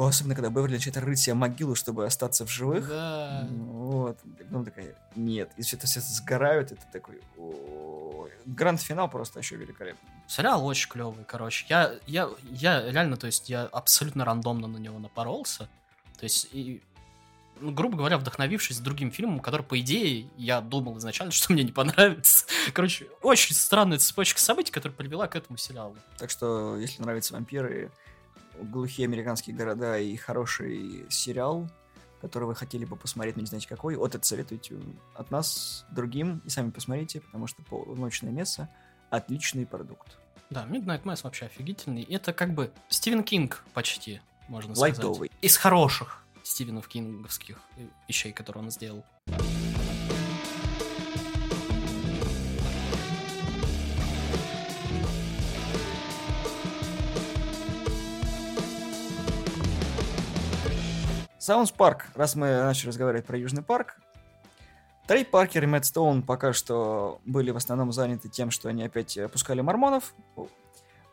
особенно когда Беверли начинает рыть себе могилу, чтобы остаться в живых. Да. Вот. Потом такая, нет. И все это все сгорают, и ты такой, Гранд-финал просто еще великолепный. Сериал очень клевый, короче. Я, я, я реально, то есть, я абсолютно рандомно на него напоролся. То есть, и ну, грубо говоря, вдохновившись другим фильмом, который, по идее, я думал изначально, что мне не понравится. Короче, очень странная цепочка событий, которая привела к этому сериалу. Так что, если нравятся вампиры, глухие американские города и хороший сериал, который вы хотели бы посмотреть, но не знаете какой, вот это советуйте от нас другим, и сами посмотрите, потому что «Полуночное место» — отличный продукт. Да, Midnight Mass вообще офигительный. Это как бы Стивен Кинг почти, можно сказать. Лайтовый. Из хороших. Стивенов Кинговских вещей, которые он сделал. South Park, раз мы начали разговаривать про Южный парк, Трей Паркер и Мэтт Стоун пока что были в основном заняты тем, что они опять пускали мормонов,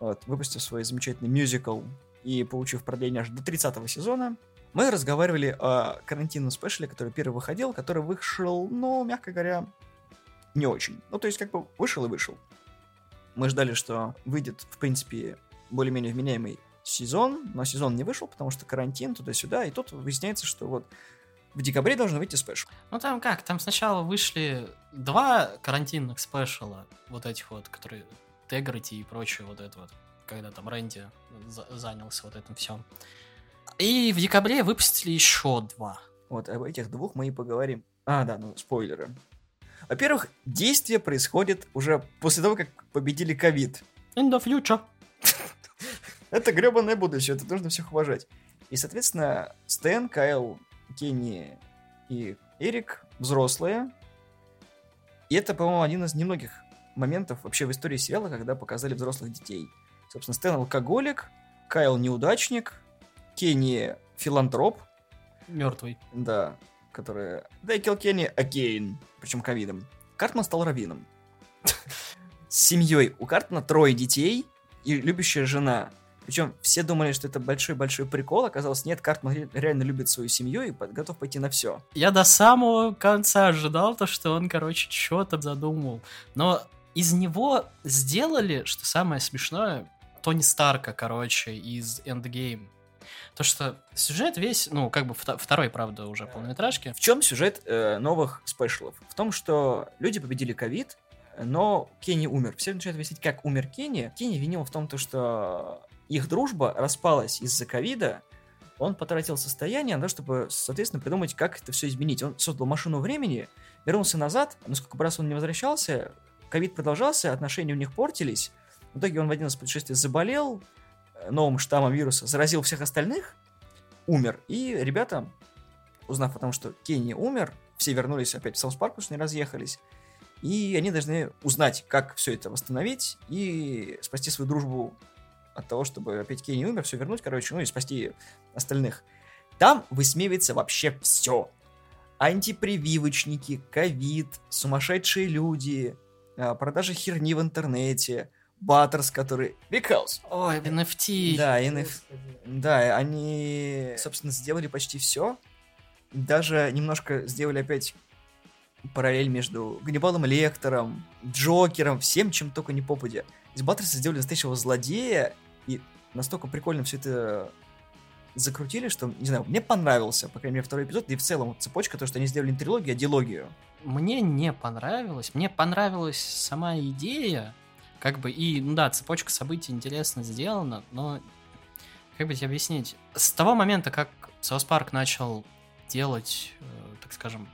вот, выпустив свой замечательный мюзикл и получив продление аж до 30 сезона. Мы разговаривали о карантинном спешле, который первый выходил, который вышел, ну, мягко говоря, не очень. Ну, то есть, как бы вышел и вышел. Мы ждали, что выйдет, в принципе, более-менее вменяемый сезон, но сезон не вышел, потому что карантин туда-сюда, и тут выясняется, что вот в декабре должен выйти спешл. Ну там как, там сначала вышли два карантинных спешала, вот этих вот, которые Тегрити и прочее вот это вот, когда там Рэнди занялся вот этим всем. И в декабре выпустили еще два. Вот об этих двух мы и поговорим. А, да, ну, спойлеры. Во-первых, действие происходит уже после того, как победили ковид. In the future. Это гребаное будущее, это нужно всех уважать. И, соответственно, Стэн, Кайл, Кенни и Эрик взрослые. И это, по-моему, один из немногих моментов вообще в истории сериала, когда показали взрослых детей. Собственно, Стэн алкоголик, Кайл неудачник, Кенни филантроп. Мертвый. Да, который... Да, и Килл Кенни Акейн, причем ковидом. Картман стал раввином. С семьей. У Картмана трое детей и любящая жена. Причем все думали, что это большой-большой прикол. Оказалось, нет, Картман реально любит свою семью и готов пойти на все. Я до самого конца ожидал то, что он, короче, что-то задумал. Но из него сделали, что самое смешное, Тони Старка, короче, из Endgame. То, что сюжет весь, ну, как бы второй, правда, уже полнометражки. В чем сюжет э, новых спешлов? В том, что люди победили ковид, но Кенни умер. Все начинают объяснить, как умер Кенни. Кенни винил в том, то, что их дружба распалась из-за ковида, он потратил состояние на то, чтобы, соответственно, придумать, как это все изменить. Он создал машину времени, вернулся назад, но сколько раз он не возвращался, ковид продолжался, отношения у них портились. В итоге он в один из путешествий заболел э, новым штаммом вируса, заразил всех остальных, умер. И ребята, узнав о том, что Кенни умер, все вернулись опять в South Park, потому что они разъехались. И они должны узнать, как все это восстановить и спасти свою дружбу от того, чтобы опять Кенни умер, все вернуть, короче, ну и спасти остальных. Там высмеивается вообще все. Антипрививочники, ковид, сумасшедшие люди, а, продажи херни в интернете, Баттерс, который... Because. Ой, NFT. Да, NFT. Да, они, собственно, сделали почти все. Даже немножко сделали опять параллель между Ганнибалом Лектором, Джокером, всем, чем только не попадя. Из Баттерса сделали настоящего злодея, и настолько прикольно все это закрутили, что, не знаю, мне понравился, по крайней мере, второй эпизод, и в целом цепочка, то, что они сделали не трилогию, а дилогию. Мне не понравилось. Мне понравилась сама идея, как бы, и, ну да, цепочка событий интересно сделана, но, как бы тебе объяснить, с того момента, как South Park начал делать, э, так скажем,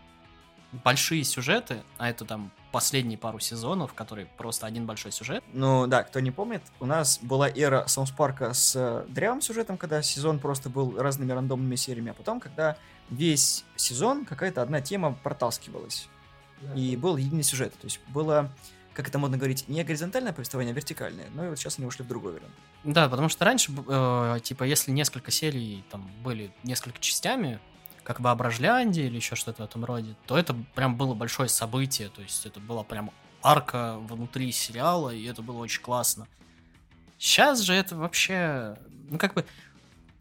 большие сюжеты, а это там последние пару сезонов, которые просто один большой сюжет. Ну да, кто не помнит, у нас была эра Саус Парка с э, дрявым сюжетом, когда сезон просто был разными рандомными сериями, а потом, когда весь сезон какая-то одна тема протаскивалась. Да. И был единый сюжет. То есть было, как это модно говорить, не горизонтальное повествование, а вертикальное. Но и вот сейчас они ушли в другой вариант. Да, потому что раньше, э, типа, если несколько серий там были несколько частями, как Воображляндия или еще что-то в этом роде, то это прям было большое событие, то есть это была прям арка внутри сериала, и это было очень классно. Сейчас же это вообще, ну как бы,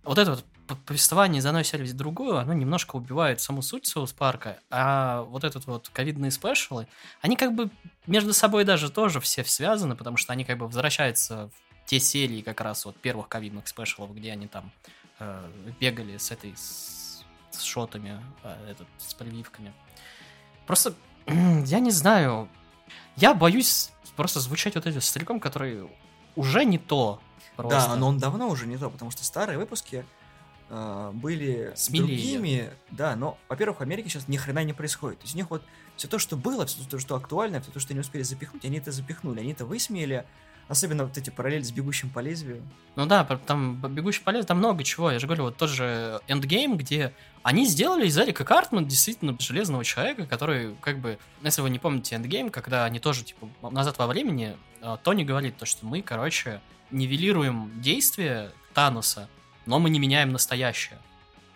вот это вот повествование из одной серии в другую, оно немножко убивает саму суть Соус Парка, а вот этот вот ковидные спешалы, они как бы между собой даже тоже все связаны, потому что они как бы возвращаются в те серии как раз вот первых ковидных спешалов, где они там э, бегали с этой с с шотами, а, этот, с прививками. Просто, я не знаю, я боюсь просто звучать вот этим стариком, который уже не то. Просто. Да, но он давно уже не то, потому что старые выпуски э, были Смелее. другими. Да, но, во-первых, в Америке сейчас ни хрена не происходит. То есть у них вот все то, что было, все то, что актуально, все то, что они успели запихнуть, они это запихнули, они это высмеяли, Особенно вот эти параллели с бегущим по лезвию. Ну да, там бегущий по лезвию, там много чего. Я же говорю, вот тот же Endgame, где они сделали из Эрика Картмана действительно железного человека, который, как бы, если вы не помните Endgame, когда они тоже, типа, назад во времени, э, Тони говорит то, что мы, короче, нивелируем действия Тануса, но мы не меняем настоящее.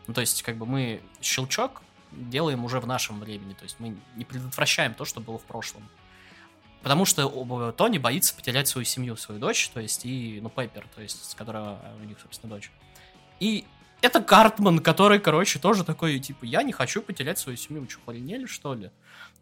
Ну, то есть, как бы мы щелчок делаем уже в нашем времени, то есть мы не предотвращаем то, что было в прошлом. Потому что Тони боится потерять свою семью, свою дочь, то есть, и, ну, Пеппер, то есть, с которой у них, собственно, дочь. И это Картман, который, короче, тоже такой, типа, я не хочу потерять свою семью, что, охренели, что ли?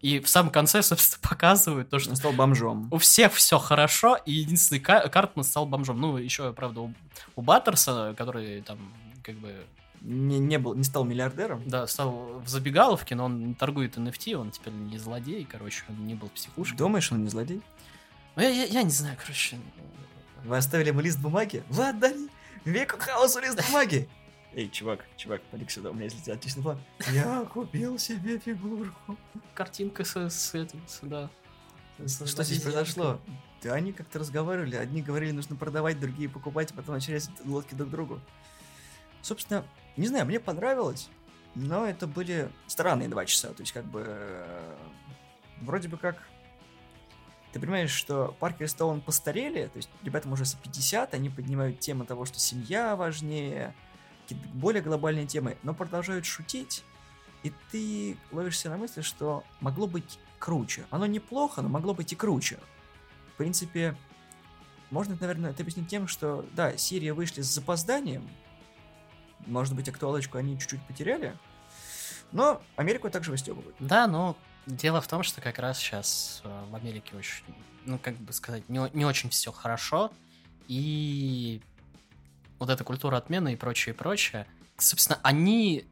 И в самом конце, собственно, показывают то, что... Он стал бомжом. У всех все хорошо, и единственный Картман стал бомжом. Ну, еще, правда, у, у Баттерса, который там, как бы, не, не, был, не стал миллиардером. Да, стал в забегаловке, но он торгует NFT, он теперь не злодей, короче, он не был психушкой. Думаешь, он не злодей? Ну, я, я, я не знаю, короче. Вы оставили ему лист бумаги? Вы отдали веку хаосу лист бумаги? Эй, чувак, чувак, поди сюда, у меня есть отличный план. Я купил себе фигурку. Картинка с, с этим, да. Что здесь произошло? Да они как-то разговаривали. Одни говорили, нужно продавать, другие покупать, потом начали лодки друг другу. Собственно, не знаю, мне понравилось, но это были странные два часа. То есть, как бы, э, вроде бы как ты понимаешь, что Паркер и Стоун постарели, то есть ребятам уже за 50, они поднимают тему того, что семья важнее, какие-то более глобальные темы, но продолжают шутить, и ты ловишься на мысли, что могло быть круче. Оно неплохо, но могло быть и круче. В принципе, можно, наверное, это объяснить тем, что, да, серия вышли с запозданием, может быть, актуалочку они чуть-чуть потеряли, но Америку также выстегивают. Да, но дело в том, что как раз сейчас э, в Америке очень, ну, как бы сказать, не, не очень все хорошо, и вот эта культура отмены и прочее, и прочее, собственно, они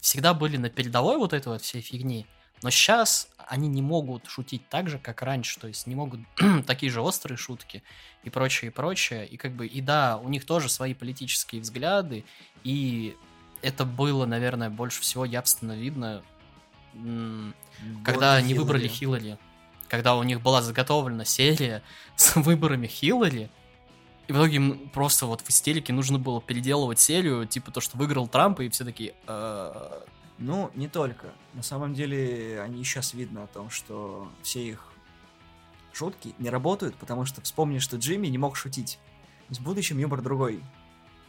всегда были на передовой вот этой вот всей фигни, но сейчас они не могут шутить так же, как раньше, то есть не могут такие же острые шутки и прочее, и прочее, и как бы, и да, у них тоже свои политические взгляды, и это было, наверное, больше всего явственно видно, когда они выбрали Хиллари. Когда у них была заготовлена серия с выборами Хиллари, и в итоге им просто вот в истерике нужно было переделывать серию, типа то, что выиграл Трамп, и все такие... «Э, ну, не только. На самом деле, они сейчас видно о том, что все их шутки не работают, потому что вспомни, что Джимми не мог шутить. В будущем юмор другой.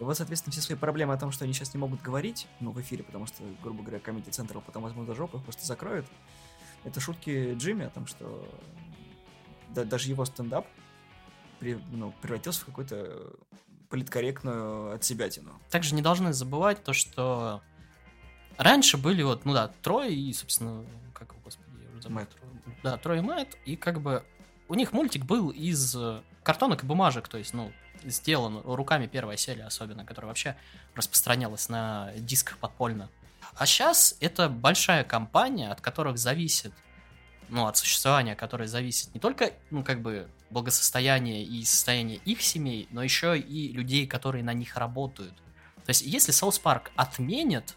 Вот, соответственно, все свои проблемы о том, что они сейчас не могут говорить, ну, в эфире, потому что, грубо говоря, Comedy Central потом возьмут за жопу, их просто закроют. Это шутки Джимми о том, что да, даже его стендап при, ну, превратился в какую-то политкорректную от себя тяну. Также не должны забывать то, что раньше были вот, ну да, Трой и, собственно, как его, господи, я уже забыл. Мэтт. Да, Трой и Мэтт, и как бы у них мультик был из картонок и бумажек, то есть, ну, сделан руками первая серия особенно, которая вообще распространялась на дисках подпольно. А сейчас это большая компания, от которых зависит, ну, от существования, которое зависит не только, ну, как бы, благосостояние и состояние их семей, но еще и людей, которые на них работают. То есть, если Соус Парк отменят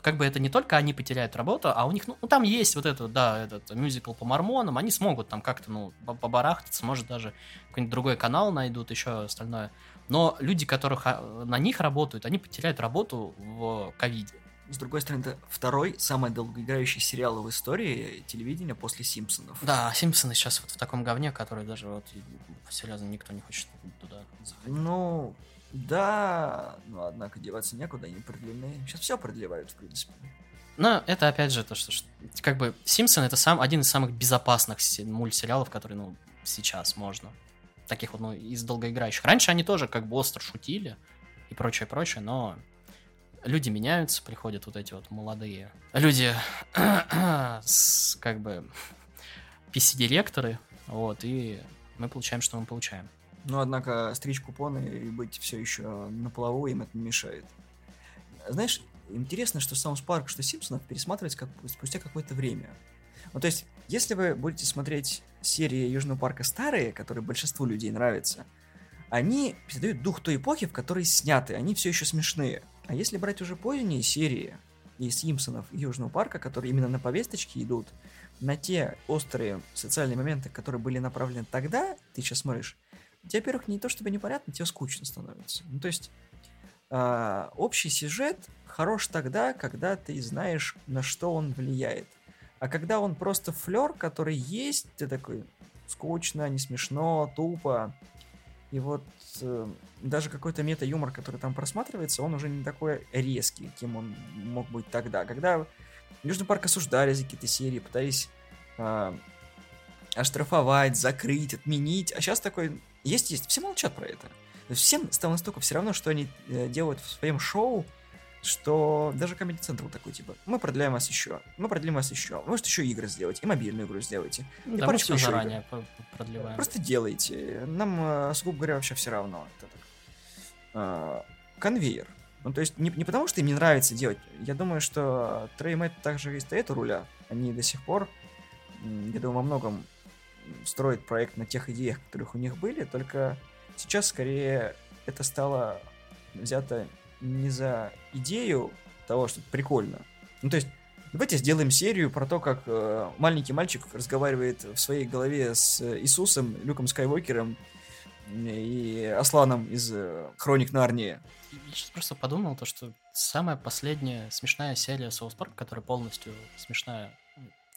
как бы это не только они потеряют работу, а у них, ну, там есть вот этот, да, этот мюзикл по мормонам, они смогут там как-то, ну, побарахтаться, может даже какой-нибудь другой канал найдут, еще остальное. Но люди, которых а, на них работают, они потеряют работу в ковиде. С другой стороны, это второй самый долгоиграющий сериал в истории телевидения после Симпсонов. Да, Симпсоны сейчас вот в таком говне, который даже вот серьезно никто не хочет туда заходить. Ну, да, но однако деваться некуда, они продлены. Сейчас все продлевают, в принципе. Но это опять же то, что, что как бы Симпсон это сам один из самых безопасных мультсериалов, которые, ну, сейчас можно. Таких вот, ну, из долгоиграющих. Раньше они тоже как бы остро шутили и прочее, прочее, но люди меняются, приходят вот эти вот молодые люди с, как бы, PC-директоры, вот, и мы получаем, что мы получаем. Но, однако, стричь купоны и быть все еще на плаву им это не мешает. Знаешь, интересно, что Саунс Парк, что Симпсонов пересматривать как, спустя какое-то время. Ну, то есть, если вы будете смотреть серии Южного парка старые, которые большинству людей нравятся, они передают дух той эпохи, в которой сняты, они все еще смешные. А если брать уже поздние серии и Симпсонов, и Южного парка, которые именно на повесточке идут, на те острые социальные моменты, которые были направлены тогда, ты сейчас смотришь, тебе, во-первых, не то чтобы непонятно, тебе скучно становится. Ну, то есть, э, общий сюжет хорош тогда, когда ты знаешь, на что он влияет. А когда он просто флер, который есть, ты такой, скучно, не смешно, тупо. И вот э, даже какой-то мета-юмор, который там просматривается, он уже не такой резкий, кем он мог быть тогда. Когда Южный парк осуждали за какие-то серии, пытались э, оштрафовать, закрыть, отменить. А сейчас такой, есть, есть, все молчат про это. Всем стало настолько все равно, что они э, делают в своем шоу, что даже Comedy Central такой, типа, мы продляем вас еще, мы продлим вас еще, может еще игры сделать, и мобильную игру сделайте. И да, мы все заранее игр. продлеваем. Просто делайте. Нам, э, сугубо говоря, вообще все равно. Это так. А, конвейер. Ну, то есть, не, не потому, что им не нравится делать. Я думаю, что Трей Мэтт также и стоит у руля. Они до сих пор, я думаю, во многом строить проект на тех идеях, которых у них были, только сейчас скорее это стало взято не за идею того, что прикольно. Ну, то есть, давайте сделаем серию про то, как э, маленький мальчик разговаривает в своей голове с Иисусом, Люком Скайуокером, и Асланом из э, Хроник Нарнии. Я сейчас просто подумал, то, что самая последняя смешная серия Соус которая полностью смешная,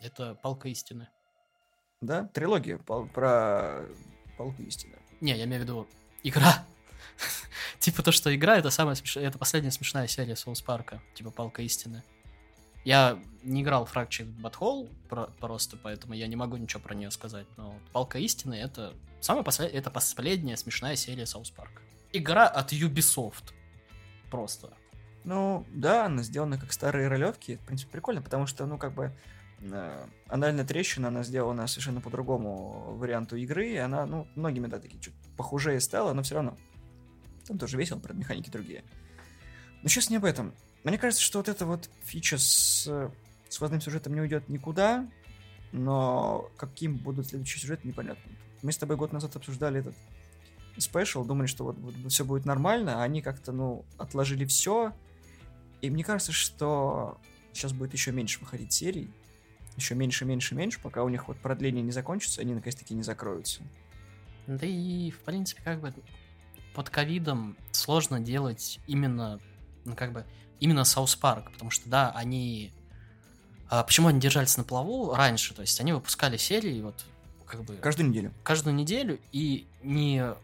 это Палка истины. Да, трилогия пал- про Палку истины. Не, я имею в виду игра. типа то, что игра, это самая смешная, это последняя смешная серия Соус Парка, типа Палка истины. Я не играл в Fractured Butthole про- просто, поэтому я не могу ничего про нее сказать. Но Палка истины это самая послед... это последняя смешная серия Соус Парка. Игра от Ubisoft. Просто. Ну, да, она сделана как старые ролевки. В принципе, прикольно, потому что, ну, как бы, анальная трещина, она сделана совершенно по другому варианту игры, и она, ну, многими, да, такие чуть похуже стала, но все равно. Там тоже весело, правда, механики другие. Но сейчас не об этом. Мне кажется, что вот эта вот фича с с сводным сюжетом не уйдет никуда, но каким будут следующие сюжеты, непонятно. Мы с тобой год назад обсуждали этот special, думали, что вот, вот, все будет нормально, а они как-то, ну, отложили все, и мне кажется, что сейчас будет еще меньше выходить серий, еще меньше, меньше, меньше, пока у них вот продление не закончится, они наконец-таки не закроются. Да и, в принципе, как бы под ковидом сложно делать именно, ну, как бы, именно South Park, потому что, да, они а почему они держались на плаву раньше? То есть они выпускали серии вот как бы... Каждую неделю. Каждую неделю, и не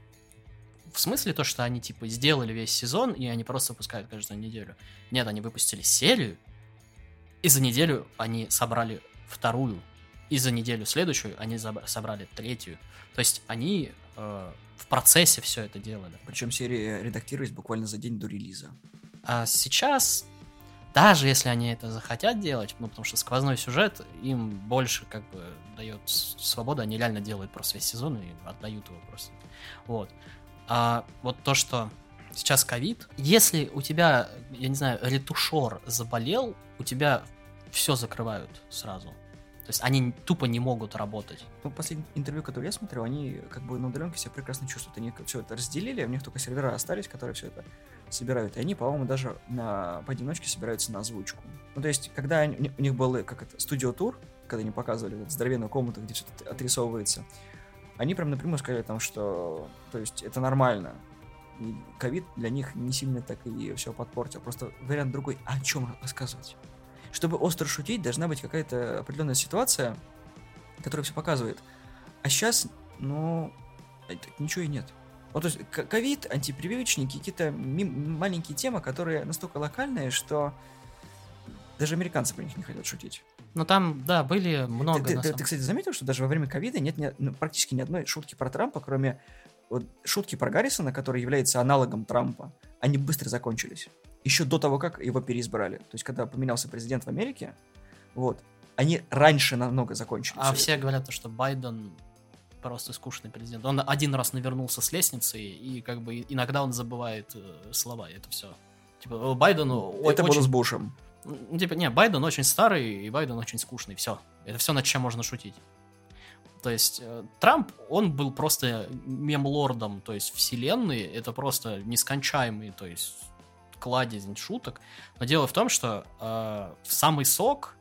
в смысле то, что они типа сделали весь сезон, и они просто выпускают каждую неделю. Нет, они выпустили серию, и за неделю они собрали вторую, и за неделю следующую они собрали третью. То есть они э, в процессе все это делали. Причем серии редактировались буквально за день до релиза. А сейчас даже если они это захотят делать, ну, потому что сквозной сюжет им больше как бы дает свободу, они реально делают просто весь сезон и отдают его просто. Вот. А вот то, что сейчас ковид, если у тебя, я не знаю, ретушер заболел, у тебя все закрывают сразу. То есть они тупо не могут работать. Ну, последнее интервью, которое я смотрел, они как бы на удаленке себя прекрасно чувствуют. Они все это разделили, у них только сервера остались, которые все это собирают. И они, по-моему, даже на, поодиночке собираются на озвучку. Ну, то есть, когда они, у них был, как это, студио-тур, когда они показывали вот, здоровенную комнату, где что-то отрисовывается, они прям напрямую сказали там, что, то есть, это нормально. Ковид для них не сильно так и все подпортил. Просто вариант другой. А о чем рассказывать? Чтобы остро шутить, должна быть какая-то определенная ситуация, которая все показывает. А сейчас, ну, ничего и нет. Вот, то есть, ковид, антипрививочники, какие-то маленькие темы, которые настолько локальные, что даже американцы по них не хотят шутить. Ну там, да, были много. Ты, ты, ты, кстати, заметил, что даже во время ковида нет ни, ну, практически ни одной шутки про Трампа, кроме вот, шутки про Гаррисона, который является аналогом Трампа, они быстро закончились. Еще до того, как его переизбрали. То есть, когда поменялся президент в Америке, вот, они раньше намного закончились. А все говорят, что Байден просто скучный президент. Он один раз навернулся с лестницы, и как бы иногда он забывает э, слова, и это все. Типа, Байдену... Это очень... было с Бушем. Ну, типа, не, Байден очень старый, и Байден очень скучный, все. Это все, над чем можно шутить. То есть э, Трамп, он был просто мем-лордом, то есть вселенной, это просто нескончаемый, то есть кладезь шуток. Но дело в том, что э, в самый сок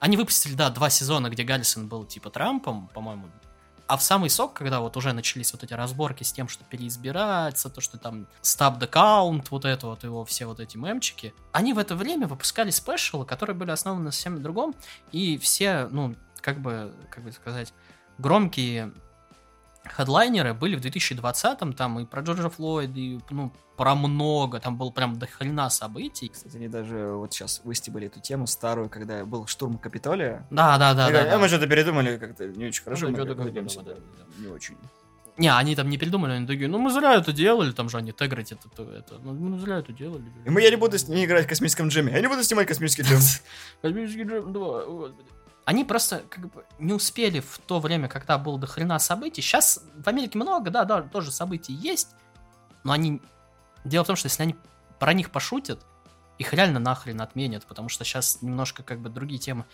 они выпустили, да, два сезона, где Галлисон был типа Трампом, по-моему, а в самый сок, когда вот уже начались вот эти разборки с тем, что переизбираться, то, что там stop the вот это вот его, все вот эти мемчики, они в это время выпускали спешалы, которые были основаны на совсем другом, и все, ну, как бы, как бы сказать, громкие хедлайнеры были в 2020-м, там и про Джорджа Флойда, и, ну, про много, там было прям до хрена событий. Кстати, они даже вот сейчас выстебали эту тему старую, когда был штурм Капитолия. Да, да, да. да, да. Мы что-то передумали как-то не очень хорошо. Ну, мы, мы, мы, да, не очень. Не, они там не передумали, они такие, ну мы зря это делали, там же они тегрить это, это, это, ну мы зря это делали. И мы, я не буду с ней играть в космическом джеме, я не буду снимать космический джем. Космический джем 2, господи. Они просто как бы не успели в то время, когда было до хрена событий. Сейчас в Америке много, да, да, тоже событий есть, но они Дело в том, что если они про них пошутят, их реально нахрен отменят, потому что сейчас немножко как бы другие темы.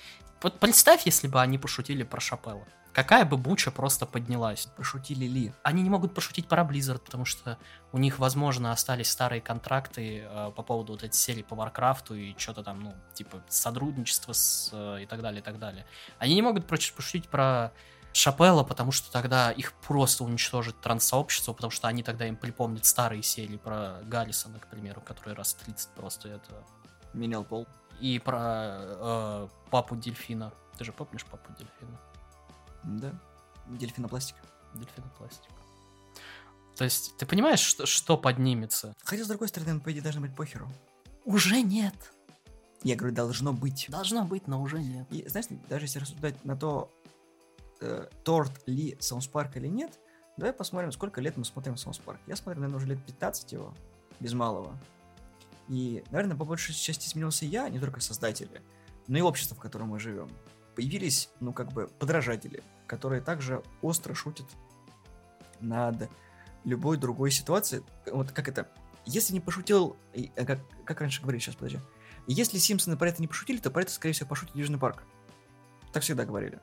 Вот представь, если бы они пошутили про Шапелла. Какая бы буча просто поднялась. Пошутили ли? Они не могут пошутить про Blizzard, потому что у них, возможно, остались старые контракты э, по поводу вот этой серии по Warcraft у и что-то там, ну, типа, сотрудничество с, э, и так далее, и так далее. Они не могут пошутить про Шапелла, потому что тогда их просто уничтожит транссообщество, потому что они тогда им припомнят старые серии про Гаррисона, к примеру, который раз 30 просто это... Менял пол. И про э, папу дельфина. Ты же помнишь папу дельфина? Да. Дельфинопластика. Дельфинопластика. То есть, ты понимаешь, что, что поднимется? Хотя, с другой стороны, по идее, должно быть похеру. Уже нет. Я говорю, должно быть. Должно быть, но уже нет. И, знаешь, даже если рассуждать на то, э, торт ли South Park или нет, давай посмотрим, сколько лет мы смотрим South Park. Я смотрю, наверное, уже лет 15 его, без малого. И, наверное, по большей части изменился я, не только создатели, но и общество, в котором мы живем. Появились, ну, как бы, подражатели, которые также остро шутят над любой другой ситуации. Вот как это? Если не пошутил, э, как, как раньше говорили, сейчас, подожди. Если Симпсоны про это не пошутили, то про это, скорее всего, пошутит Южный парк. Так всегда говорили.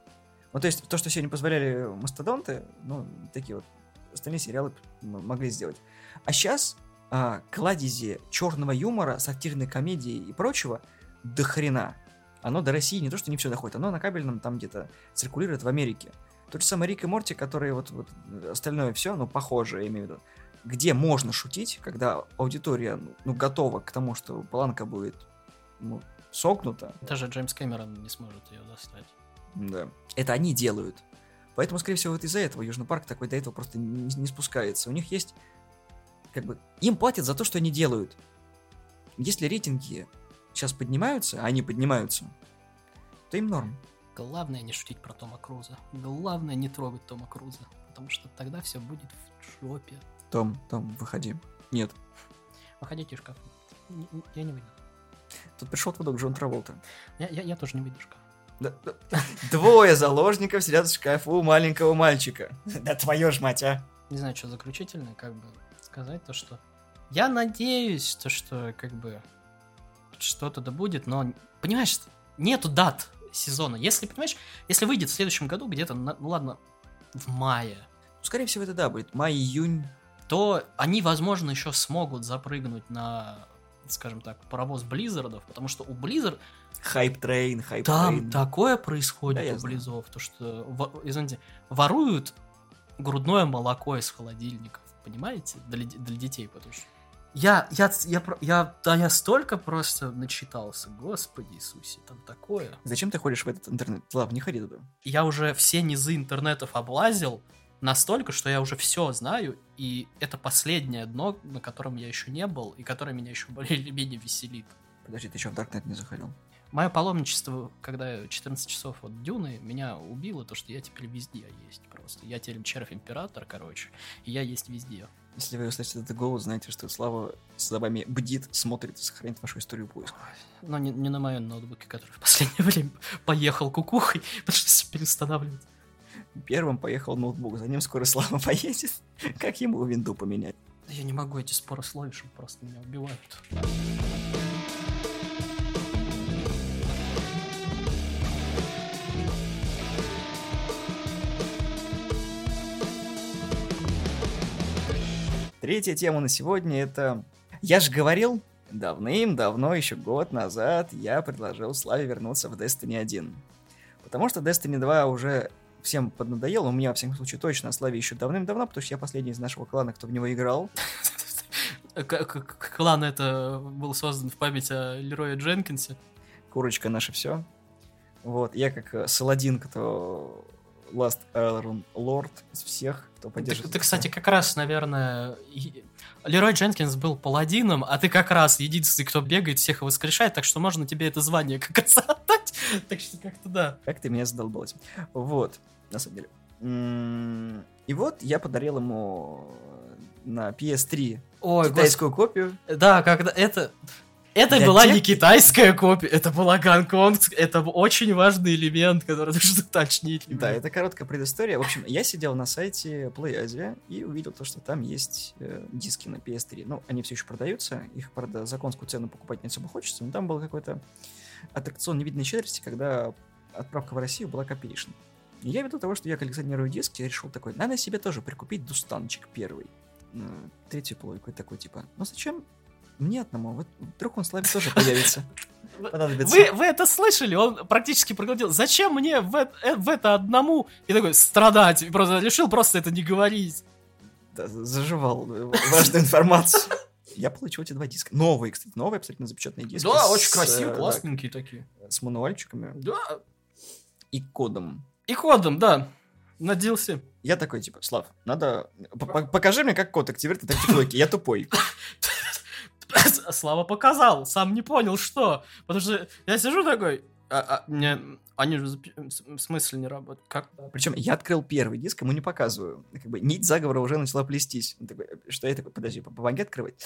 Ну, то есть, то, что не позволяли мастодонты, ну, такие вот остальные сериалы могли сделать. А сейчас а, кладези черного юмора, сатирной комедии и прочего до хрена. Оно до России не то, что не все доходит, оно на кабельном там где-то циркулирует в Америке. Тот же самый Рик и Морти, которые вот, вот остальное все, ну, похоже, я имею в виду. Где можно шутить, когда аудитория, ну, готова к тому, что планка будет, ну, согнута. Даже Джеймс Кэмерон не сможет ее достать. Да. Это они делают. Поэтому, скорее всего, вот из-за этого Южный парк такой до этого просто не, не спускается. У них есть, как бы, им платят за то, что они делают. Если рейтинги сейчас поднимаются, а они поднимаются, то им норм. Главное не шутить про Тома Круза. Главное не трогать Тома Круза. Потому что тогда все будет в жопе. Том, Том, выходи. Нет. Выходите из шкафа. Я не выйду. Тут пришел твой Джон Траволта. Я, я, я тоже не выйду из шкафа. Двое заложников сидят в шкафу у маленького мальчика. Да твою ж мать, а. Не знаю, что заключительное, как бы сказать то, что... Я надеюсь, то, что как бы что-то да будет, но, понимаешь, нету дат сезона. Если, понимаешь, если выйдет в следующем году где-то, ну ладно, в мае, Скорее всего, это да, будет май-июнь. то они, возможно, еще смогут запрыгнуть на, скажем так, паровоз Blizzard ов, потому что у Blizzard Hype train, hype train. там такое Да, происходит я у знаю. Близов, то что, во- извините, воруют грудное молоко из холодильников, понимаете, для, для детей, потому что я, я, я, я, да, я столько просто начитался, господи Иисусе, там такое. Зачем ты ходишь в этот интернет? Лав, не ходи туда. Я уже все низы интернетов облазил настолько, что я уже все знаю, и это последнее дно, на котором я еще не был, и которое меня еще более или менее веселит. Подожди, ты еще в Даркнет не заходил? Мое паломничество, когда я 14 часов от Дюны, меня убило то, что я теперь везде есть просто. Я теперь червь-император, короче, и я есть везде. Если вы услышите этот голос, знаете, что Слава за вами бдит, смотрит и сохраняет вашу историю поиска. Но не, не на моем ноутбуке, который в последнее время поехал кукухой, потому что все переустанавливать. Первым поехал ноутбук, за ним скоро Слава поедет. Как ему винду поменять? Да я не могу эти споры с Ловишем, просто меня убивают. Третья тема на сегодня это... Я же говорил, давным-давно, еще год назад, я предложил Славе вернуться в Destiny 1. Потому что Destiny 2 уже всем поднадоел, у меня, во всяком случае, точно о Славе еще давным-давно, потому что я последний из нашего клана, кто в него играл. К- Клан это был создан в память о Лерое Дженкинсе. Курочка наше все. Вот, я как э, Саладин, кто Last Iron Lord из всех, кто Ты, поддерживает. ты, кстати, как раз, наверное, и- Лерой Дженкинс был паладином, а ты как раз единственный, кто бегает, всех воскрешает, так что можно тебе это звание как раз отдать. Так что как-то да. Как ты меня задолбал этим. Вот, на самом деле. И вот я подарил ему на PS3 Ой, китайскую копию. господи. Да, когда это... Это Для была тех- не китайская копия, это была гонконгская, это очень важный элемент, который нужно уточнить. Да, это короткая предыстория. В общем, я сидел на сайте Play Asia и увидел то, что там есть э, диски на PS3. Ну, они все еще продаются. Их, правда, за конскую цену покупать не особо хочется. Но там был какой-то аттракцион невидной щедрости, когда отправка в Россию была копеечной. И я ввиду того, что я коллекционирую диски, я решил такой, надо себе тоже прикупить дустанчик первый. М, Третью плойку и такой, типа, ну зачем мне одному, вот вдруг он Славе тоже появится. Понадобится. Вы, вы это слышали? Он практически проговорил. Зачем мне в, э- э- в это одному? И такой, страдать. И Просто решил просто это не говорить. Да, заживал э, важную информацию. Я получил эти два диска. Новые, кстати, новые, абсолютно запечатанные диски. Да, с, очень э, красивые, да, классненькие такие. С мануальчиками Да. и кодом. И кодом, да. Надился. Я такой, типа, Слав, надо... Покажи мне, как код активирует на тиктоке. Я тупой. Слава показал, сам не понял, что. Потому что я сижу такой, а, а, не, они же в смысле не работают. Как? Причем я открыл первый диск, ему не показываю. Как бы нить заговора уже начала плестись. Такой, что я такой, подожди, помоги открывать.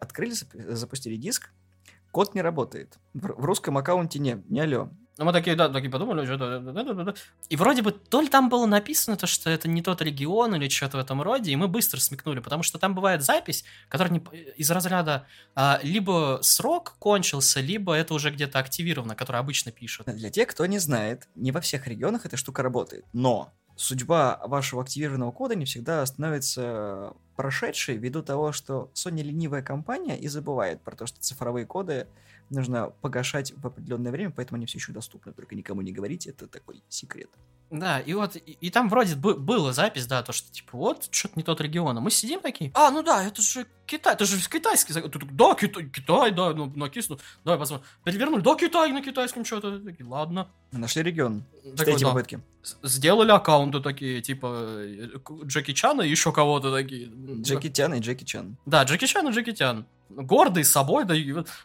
Открыли, зап- запустили диск, код не работает. В в русском аккаунте не, не алло. Ну, мы такие, да, такие подумали, что-то... да-да-да-да. И вроде бы то ли там было написано, то, что это не тот регион или что-то в этом роде, и мы быстро смекнули, потому что там бывает запись, которая не, из разряда а, либо срок кончился, либо это уже где-то активировано, которое обычно пишут. Для тех, кто не знает, не во всех регионах эта штука работает. Но судьба вашего активированного кода не всегда становится прошедшей ввиду того, что Sony ленивая компания и забывает про то, что цифровые коды нужно погашать в определенное время, поэтому они все еще доступны. Только никому не говорите, это такой секрет. Да, и вот, и, и там вроде бы была запись, да, то, что типа вот, что-то не тот регион, а мы сидим такие, а, ну да, это же Китай, это же китайский, такой, да, Китай, Китай, да, ну, накисло, давай посмотрим, перевернули, да, Китай на китайском что-то, такие, ладно. Нашли регион. Такой, третьей да. попытке. С- Сделали аккаунты такие, типа, э, Джеки Чана и еще кого-то такие. Джеки Тян и Джеки Чан. Да, Джеки Чан и Джеки Чан. Гордый собой, да,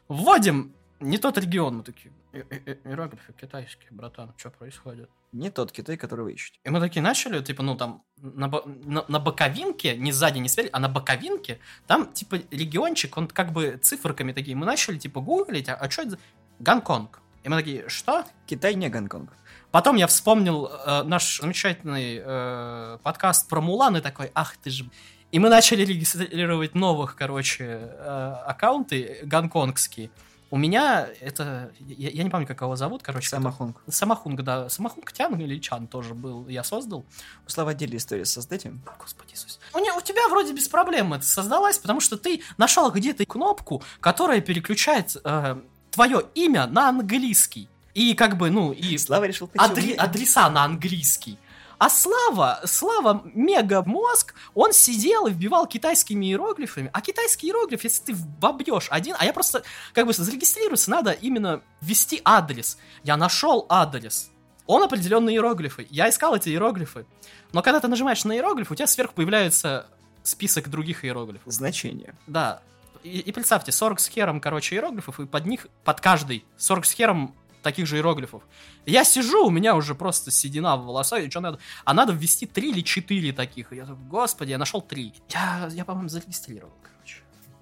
вводим не тот регион, мы такие, «Э, э, э, иероглифы китайские, братан, что происходит? Не тот Китай, который вы ищете. И мы такие начали, типа, ну там, на, на, на боковинке, не сзади, не спереди, а на боковинке, там, типа, региончик, он как бы циферками такие. Мы начали, типа, гуглить, а, что это. Гонконг. И мы такие, что? Китай не Гонконг. Потом я вспомнил э, наш замечательный э, подкаст про Мулан и такой, ах ты же... И мы начали регистрировать новых, короче, э, аккаунты гонконгские. У меня это... Я, я не помню, как его зовут, короче. Самохонг. Самохунг, да. Самохунг Тян или Чан тоже был, я создал. У Слава отдельная история создайте. Господи Иисус. У, не- у тебя вроде без проблем это создалась, потому что ты нашел где-то кнопку, которая переключает э, твое имя на английский. И как бы, ну, и Слава решил адре- адреса на английский. А Слава, Слава мега мозг, он сидел и вбивал китайскими иероглифами. А китайский иероглиф, если ты вобьешь один, а я просто, как бы, зарегистрироваться надо именно ввести адрес. Я нашел адрес. Он определенные иероглифы. Я искал эти иероглифы. Но когда ты нажимаешь на иероглиф, у тебя сверху появляется список других иероглифов. Значение. Да. И, и представьте, 40 с хером, короче, иероглифов, и под них, под каждый 40 с хером таких же иероглифов. Я сижу, у меня уже просто седина в волосах, и что надо? А надо ввести 3 или 4 таких. Я такой, господи, я нашел 3. Я, я по-моему, зарегистрировал, короче.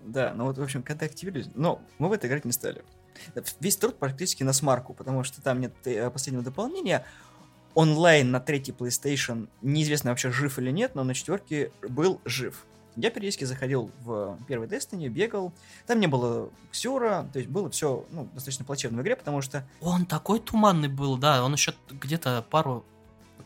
Да, ну вот, в общем, когда активировались... Но мы в это играть не стали. Весь труд практически на смарку, потому что там нет э, последнего дополнения. Онлайн на третий PlayStation неизвестно вообще жив или нет, но на четверке был жив. Я периодически заходил в первый Destiny, бегал. Там не было Ксюра, то есть было все ну, достаточно плачевно в игре, потому что Он такой туманный был, да, он еще где-то пару,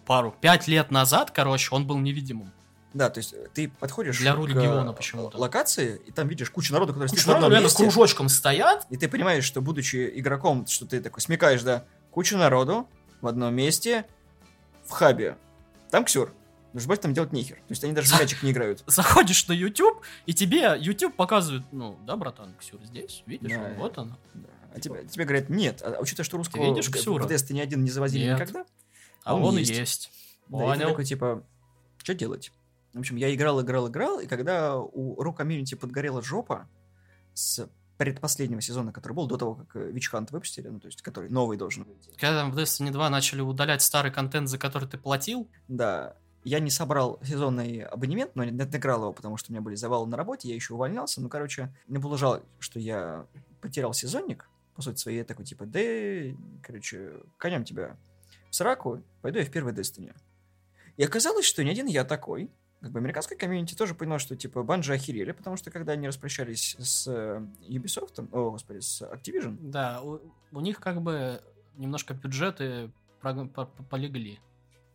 пару, пять лет назад, короче, он был невидимым. Да, то есть ты подходишь Для к региона э, почему-то. локации, и там видишь кучу народу, стоит в народу реально месте, кружочком стоят, и ты понимаешь, что, будучи игроком, что ты такой смекаешь, да, кучу народу в одном месте, в хабе. Там Ксюр. Потому что больше там делать нехер. То есть они даже в мячик не играют. заходишь на YouTube, и тебе YouTube показывает, ну, да, братан, Ксюр здесь, видишь, Да. он, вот он. Да. А тебе, тебе говорят, нет. А учитывая, что русского видишь в- Ксюра? в Destiny один не завозили Нет. никогда, А Он он, есть. есть. да, и ты такой, типа, что делать? В общем, я играл, играл, играл, и когда у Ру комьюнити подгорела жопа с предпоследнего сезона, который был до того, как Witch Hunt выпустили, ну, то есть, который новый должен выйти. Когда там в Destiny 2 начали удалять старый контент, за который ты платил, Да, я не собрал сезонный абонемент, но не отыграл его, потому что у меня были завалы на работе, я еще увольнялся. Ну, короче, мне было жалко, что я потерял сезонник, по сути своей, я такой, типа, да, короче, конем тебя в сраку, пойду я в первый Destiny. И оказалось, что не один я такой. Как бы американская комьюнити тоже поняла, что, типа, банжи охерели, потому что когда они распрощались с э, Ubisoft, о, господи, с Activision, да, у, у них как бы немножко бюджеты прог-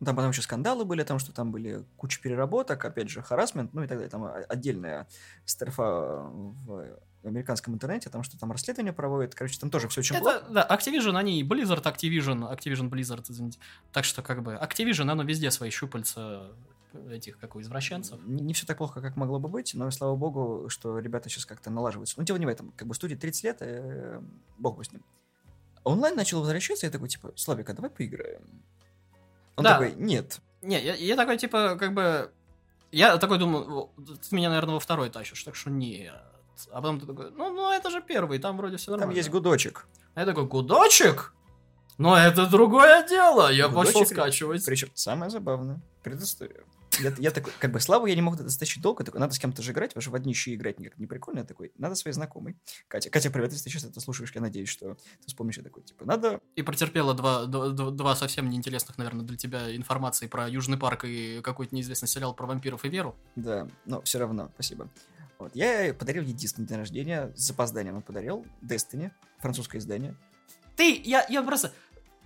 Там потом еще скандалы были о том, что там были куча переработок, опять же, харасмент, ну и так далее. Там о- отдельная строфа в американском интернете, там что там расследование проводят, короче, там тоже все очень Это, плохо. да, Activision, они Blizzard, Activision, Activision, Blizzard, извините. Так что, как бы, Activision, оно везде свои щупальца этих, как у извращенцев. Не, не все так плохо, как могло бы быть, но слава богу, что ребята сейчас как-то налаживаются. Ну, дело не в этом. Как бы студии 30 лет, э, бог бы с ним. Онлайн начал возвращаться, я такой, типа, Славик, а давай поиграем? Он Да. такой, нет. Не, я, я такой, типа, как бы... Я такой думаю, «О, ты меня, наверное, во второй тащишь, так что нет. А потом ты такой, ну, ну это же первый, там вроде все Там нормально. есть гудочек. А я такой, гудочек? Но это другое дело. Я Гудочек? пошел скачивать. Причем самое забавное, предыстория. Я, я такой, как бы, Славу я не мог это стащить долго, такой, надо с кем-то же играть, потому что в одни щи играть никак не прикольно. Я такой, надо своей знакомой. Катя, Катя, привет, если ты сейчас это слушаешь, я надеюсь, что ты вспомнишь, я такой, типа, надо И протерпела два, два, два- совсем неинтересных, наверное, для тебя информации про Южный парк и какой-то неизвестный сериал про вампиров и веру. Да, но все равно, спасибо. Вот, я подарил ей диск на день рождения, с запозданием он подарил, Destiny, французское издание. Ты, я, я просто...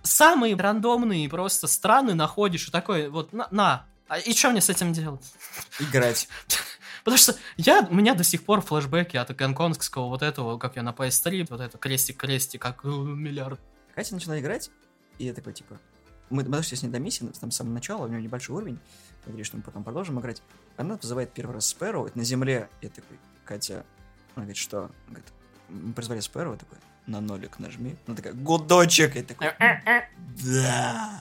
Самые рандомные просто страны находишь и такой, вот, на, на. А и что мне с этим делать? Играть. Потому что я, у меня до сих пор флешбеки от гонконгского вот этого, как я на PS3, вот это крестик-крестик, как э, миллиард. Катя начала играть, и я такой, типа, мы, мы дошли с ней до миссии, там с самого начала, у нее небольшой уровень, говорили, что мы потом продолжим играть. Она вызывает первый раз Спэроу, это на земле, я такой, Катя, она говорит, что? Она говорит, мы призвали Спэроу, я такой, на нолик нажми. Она такая, гудочек, я такой, да.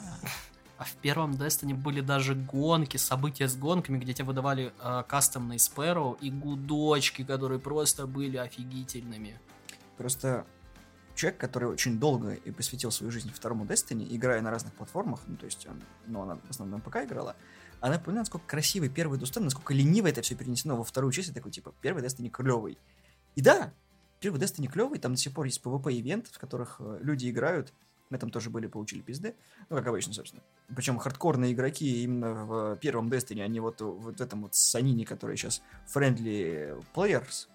А в первом Destiny были даже гонки, события с гонками, где тебе выдавали э, кастомный Sparrow и гудочки, которые просто были офигительными. Просто человек, который очень долго и посвятил свою жизнь второму Destiny, играя на разных платформах, ну, то есть, он- ну, она в основном ПК играла, она понимает, насколько красивый первый Destiny, насколько лениво это все перенесено во вторую часть, и такой, типа, первый Destiny клевый. И да, первый Destiny клевый, там до сих пор есть PvP-ивент, в которых э, люди играют, на этом тоже были, получили пизды, ну, как обычно, собственно. Причем хардкорные игроки именно в первом Destiny, они вот, вот в этом вот Санине, который сейчас friendly players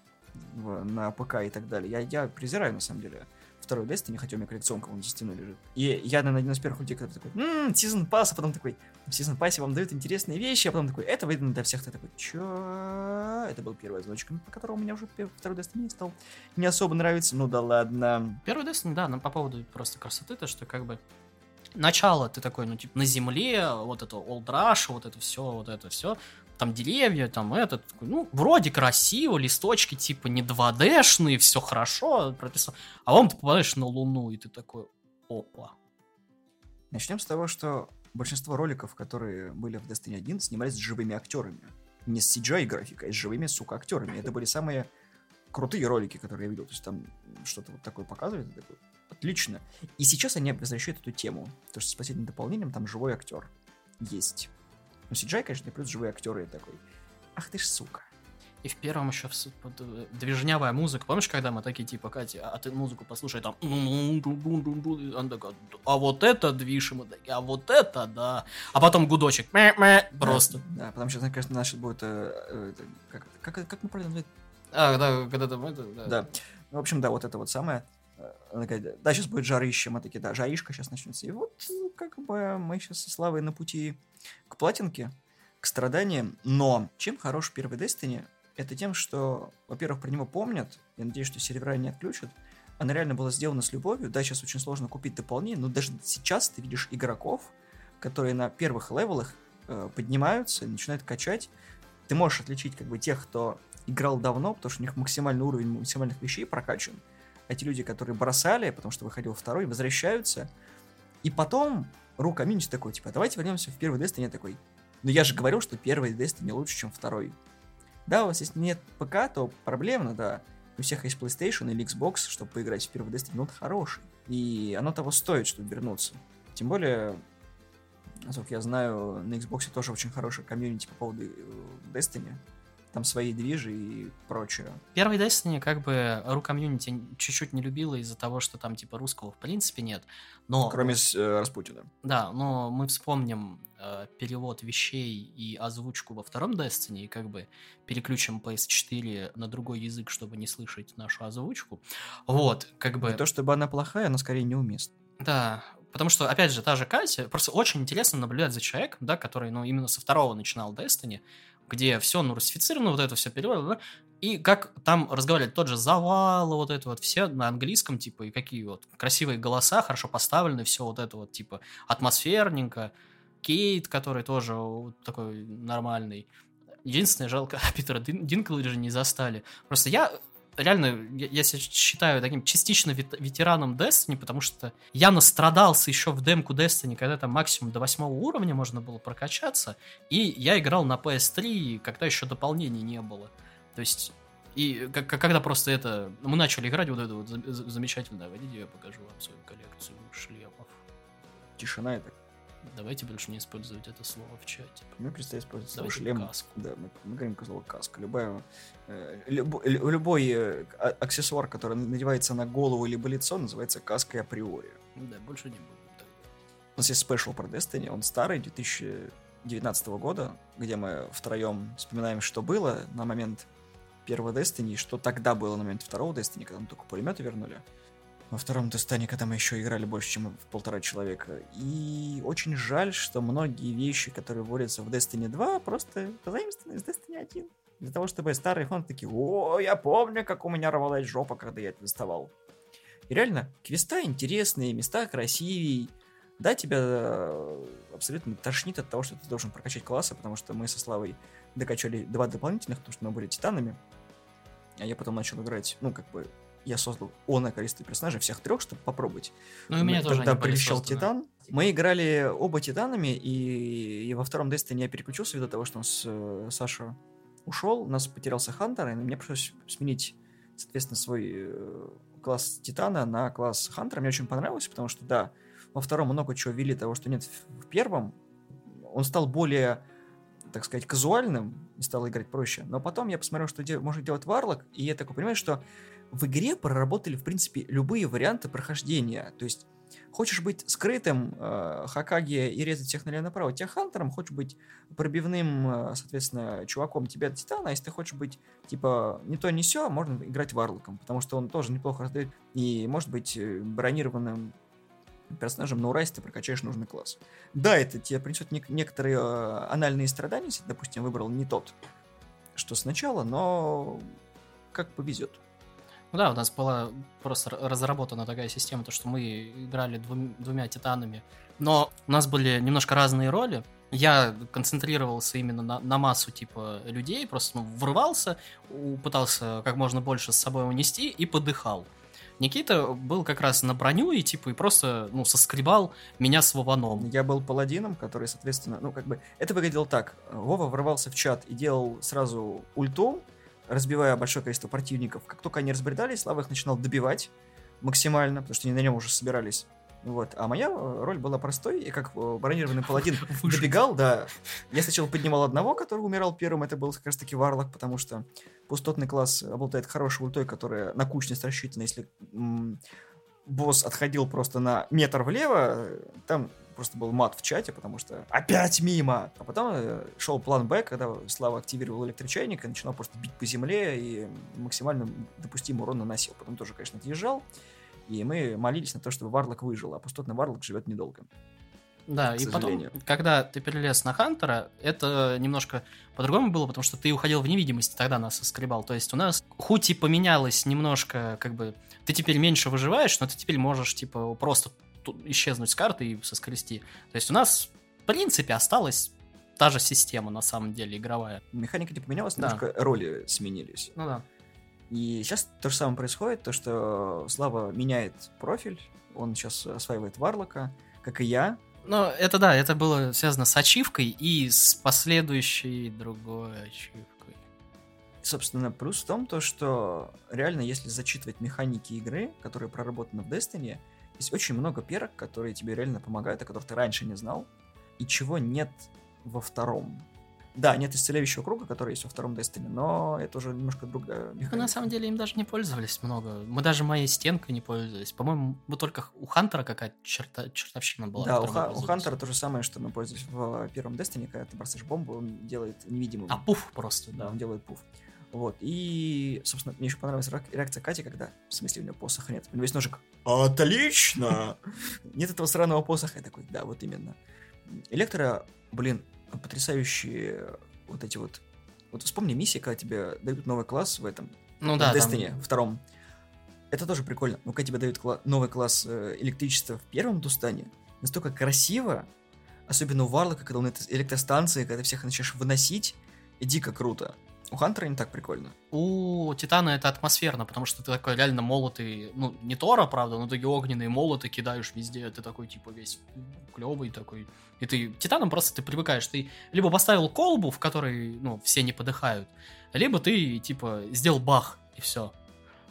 на ПК и так далее. Я, я презираю, на самом деле, второй Destiny, хотя у меня коллекционка вон за стеной лежит. И я, наверное, один из первых людей, который такой, ммм, сезон пасс, потом такой, в сезон пассе вам дают интересные вещи, а потом такой, это выйдет для всех, ты такой, чё? Это был первый озвучка, по которому у меня уже пер- второй Destiny не стал не особо нравится, ну да ладно. Первый Destiny, да, ну, по поводу просто красоты, то, что как бы начало ты такой, ну, типа, на земле, вот это Old Rush, вот это все, вот это все, там деревья, там этот, ну, вроде красиво, листочки, типа, не 2D-шные, все хорошо, прописано. А потом ты попадаешь на Луну, и ты такой, опа. Начнем с того, что большинство роликов, которые были в Destiny 1, снимались с живыми актерами. Не с CGI графикой, а с живыми, сука, актерами. Это были самые крутые ролики, которые я видел. То есть там что-то вот такое показывают, и такой, отлично. И сейчас они возвращают эту тему. То, что с последним дополнением там живой актер есть. Ну, CGI, конечно, и плюс живые актеры, я такой, ах ты ж сука. И в первом еще в э, движнявая музыка. Помнишь, когда мы такие, типа, Катя, а ты музыку послушай, там... И Она такая, а вот это движ, и мы такие, а вот это, да. А потом гудочек, просто. Да, да, потому что, конечно, наш будет... э, э, как, как, как мы правильно? А, да, когда там это, да. Да. Ну, в общем, да, вот это вот самое. Э, Она такая, да, сейчас будет жарище. Мы такие, да, жаришка сейчас начнется. И вот, ну, как бы, мы сейчас со Славой на пути к платинке, к страданиям. Но чем хорош первый Destiny? Это тем, что, во-первых, про него помнят. Я надеюсь, что сервера не отключат. Она реально была сделана с любовью. Да, сейчас очень сложно купить дополнение, но даже сейчас ты видишь игроков, которые на первых левелах э, поднимаются, начинают качать. Ты можешь отличить как бы тех, кто играл давно, потому что у них максимальный уровень максимальных вещей прокачан. А те люди, которые бросали, потому что выходил второй, возвращаются. И потом ру комьюнити такой, типа, давайте вернемся в первый Destiny. Я такой, ну я же говорил, что первый Destiny лучше, чем второй. Да, у вас если нет ПК, то проблемно, да. У всех есть PlayStation или Xbox, чтобы поиграть в первый Destiny, но он хороший. И оно того стоит, чтобы вернуться. Тем более, насколько я знаю, на Xbox тоже очень хорошая комьюнити по поводу э, Destiny. Там свои движи и прочее. Первый Destiny как бы ру комьюнити чуть-чуть не любила из-за того, что там типа русского в принципе нет. Но, Кроме с, э, Распутина. да, но мы вспомним э, перевод вещей и озвучку во втором Destiny, и как бы переключим PS4 на другой язык, чтобы не слышать нашу озвучку. Вот, как бы... Не то чтобы она плохая, она скорее неуместна. Да, потому что, опять же, та же Катя, просто очень интересно наблюдать за человеком, да, который, ну, именно со второго начинал Destiny, где все, ну, русифицировано, вот это все переводно, да? И как там разговаривали тот же завал, вот это вот, все на английском, типа, и какие вот красивые голоса, хорошо поставлены, все вот это вот, типа, атмосферненько. Кейт, который тоже такой нормальный. Единственное, жалко, Питера Дин- Динклэджа не застали. Просто я реально, я, я себя считаю таким частично вет- ветераном Destiny, потому что я настрадался еще в демку Destiny, когда там максимум до восьмого уровня можно было прокачаться, и я играл на PS3, когда еще дополнений не было. То есть, и когда просто это... Мы начали играть вот это вот замечательное, водите, я покажу вам свою коллекцию шлемов. Тишина это. Давайте больше не использовать это слово в чате. Мы представляем использовать слово Давайте шлем. каску. Да, мы, мы говорим слово каска. Любая, э, любо- лю- любой э, а- аксессуар, который надевается на голову либо лицо, называется каской априори. Да, больше не буду. тогда. У нас есть спешл про Destiny, он старый, 2019 года, где мы втроем вспоминаем, что было на момент первого Destiny, и что тогда было на момент второго Destiny, когда мы только пулеметы вернули. Во втором Destiny, когда мы еще играли больше, чем в полтора человека. И очень жаль, что многие вещи, которые вводятся в Destiny 2, просто позаимствованы из Destiny 1. Для того, чтобы старые фанаты такие, о, я помню, как у меня рвалась жопа, когда я это доставал. И реально, квеста интересные, места красивее. Да, тебя э, абсолютно тошнит от того, что ты должен прокачать классы, потому что мы со Славой докачали два дополнительных, потому что мы были титанами. А я потом начал играть, ну, как бы, я создал оное количество персонажей, всех трех, чтобы попробовать. Ну, и меня Мы- тоже были прилетел. Титан, мы играли оба Титанами, и, и во втором Destiny я переключился ввиду того, что у нас э, Саша ушел, у нас потерялся Хантер, и мне пришлось сменить, соответственно, свой э, класс Титана на класс Хантера. Мне очень понравилось, потому что, да, во втором много чего ввели того, что нет в, в первом. Он стал более, так сказать, казуальным, и стал играть проще. Но потом я посмотрел, что де- может делать Варлок, и я такой понимаю, что в игре проработали, в принципе, любые варианты прохождения. То есть, хочешь быть скрытым э, Хакаги и резать всех налево направо, тебя Хантером, хочешь быть пробивным, э, соответственно, чуваком, тебя Титана, а если ты хочешь быть, типа, не то, не все, можно играть Варлоком, потому что он тоже неплохо раздает, и может быть э, бронированным персонажем на ура, если ты прокачаешь нужный класс. Да, это тебе принесет нек- некоторые э, анальные страдания, если, допустим, выбрал не тот, что сначала, но как повезет. Ну да, у нас была просто разработана такая система, то что мы играли двум- двумя титанами, но у нас были немножко разные роли. Я концентрировался именно на, на массу типа людей, просто ну, врывался, пытался как можно больше с собой унести и подыхал. Никита был как раз на броню и типа и просто ну соскребал меня с Вованом. Я был паладином, который, соответственно, ну, как бы, это выглядело так. Вова ворвался в чат и делал сразу ульту, разбивая большое количество противников. Как только они разбредались, Слава их начинал добивать максимально, потому что они на нем уже собирались. Вот. А моя э, роль была простой, и как э, бронированный паладин добегал, да. Я сначала поднимал одного, который умирал первым, это был как раз таки Варлок, потому что пустотный класс обладает хорошей ультой, которая на кучность рассчитана. Если босс отходил просто на метр влево, э, там просто был мат в чате, потому что опять мимо. А потом э, шел план Б, когда Слава активировал электрочайник и начинал просто бить по земле и максимально допустимый урон наносил. Потом тоже, конечно, отъезжал. И мы молились на то, чтобы Варлок выжил, а пустотный Варлок живет недолго. Да, и потом, сожалению. когда ты перелез на Хантера, это немножко по-другому было, потому что ты уходил в невидимость, тогда нас соскребал. То есть у нас хоть и поменялось немножко, как бы, ты теперь меньше выживаешь, но ты теперь можешь, типа, просто исчезнуть с карты и соскрести. То есть у нас, в принципе, осталась та же система, на самом деле, игровая. Механика не поменялась, Да. немножко роли сменились. Ну да. И сейчас то же самое происходит, то что Слава меняет профиль, он сейчас осваивает Варлока, как и я. Но это да, это было связано с ачивкой и с последующей другой ачивкой. Собственно, плюс в том, то, что реально, если зачитывать механики игры, которые проработаны в Destiny, есть очень много перок, которые тебе реально помогают, о которых ты раньше не знал, и чего нет во втором. Да, нет исцеляющего круга, который есть во втором Destiny, но это уже немножко другая механика. Мы на самом деле им даже не пользовались много. Мы даже моей стенкой не пользовались. По-моему, мы только у Хантера какая-то черта, чертовщина была. Да, у, Ха-. Хантера то же самое, что мы пользовались в первом Destiny, когда ты бросаешь бомбу, он делает невидимым. А пуф просто, Да, да. он делает пуф. Вот. И, собственно, мне еще понравилась реак- реакция Кати, когда, в смысле, у нее посоха нет. У него есть ножик. Отлично! Нет этого сраного посоха. Я такой, да, вот именно. Электро, блин, потрясающие вот эти вот Вот вспомни миссии, когда тебе дают новый класс в этом, Ну да, Destiny, там- втором. Это тоже прикольно. Но когда тебе дают кла- новый класс э, электричества в первом Дустане, настолько красиво, особенно у Варлока, когда он это электростанции, когда ты всех начинаешь выносить, и дико круто. У Хантера не так прикольно. У Титана это атмосферно, потому что ты такой реально молотый, ну, не Тора, правда, но такие огненные молоты кидаешь везде, ты такой, типа, весь клевый такой. И ты Титаном просто ты привыкаешь, ты либо поставил колбу, в которой, ну, все не подыхают, либо ты, типа, сделал бах, и все.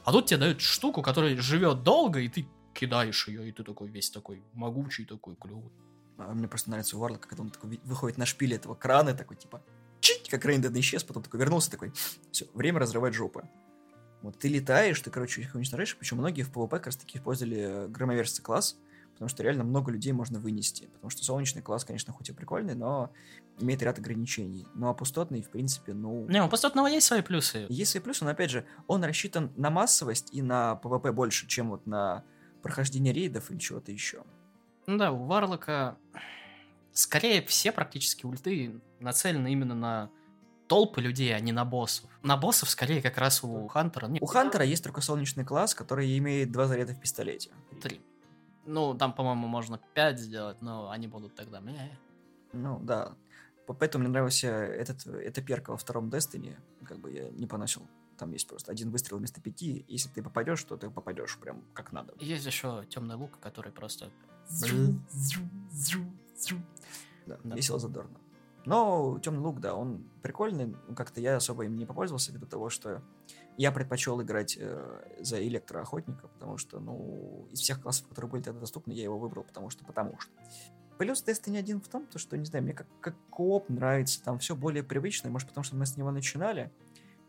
А тут тебе дают штуку, которая живет долго, и ты кидаешь ее, и ты такой весь такой могучий, такой клевый. А мне просто нравится у Варлока, когда он такой выходит на шпиле этого крана, такой типа чить, как Рейнден исчез, потом такой вернулся, такой, все, время разрывать жопы. Вот ты летаешь, ты, короче, их уничтожаешь, причем многие в PvP как раз таки использовали э, громоверсий класс, потому что реально много людей можно вынести, потому что солнечный класс, конечно, хоть и прикольный, но имеет ряд ограничений. Ну а пустотный, в принципе, ну... Не, у пустотного есть свои плюсы. Есть свои плюсы, но опять же, он рассчитан на массовость и на PvP больше, чем вот на прохождение рейдов или чего-то еще. Ну да, у Варлока скорее все практически ульты нацелены именно на толпы людей, а не на боссов. На боссов скорее как раз у Хантера. Нет, У Хантера есть только солнечный класс, который имеет два заряда в пистолете. три. Ну, там, по-моему, можно пять сделать, но они будут тогда... Ну, да. По- Поэтому мне нравился этот, эта перка во втором Destiny. Как бы я не поносил. Там есть просто один выстрел вместо пяти. Если ты попадешь, то ты попадешь прям как надо. Есть еще темный лук, который просто... Да, Да. весело задорно. Но темный лук, да, он прикольный. Как-то я особо им не попользовался ввиду того, что я предпочел играть э, за электроохотника, потому что, ну, из всех классов, которые были тогда доступны, я его выбрал, потому что потому что. Плюс Destiny 1 в том, то, что, не знаю, мне как, как кооп нравится, там все более привычно, может, потому что мы с него начинали.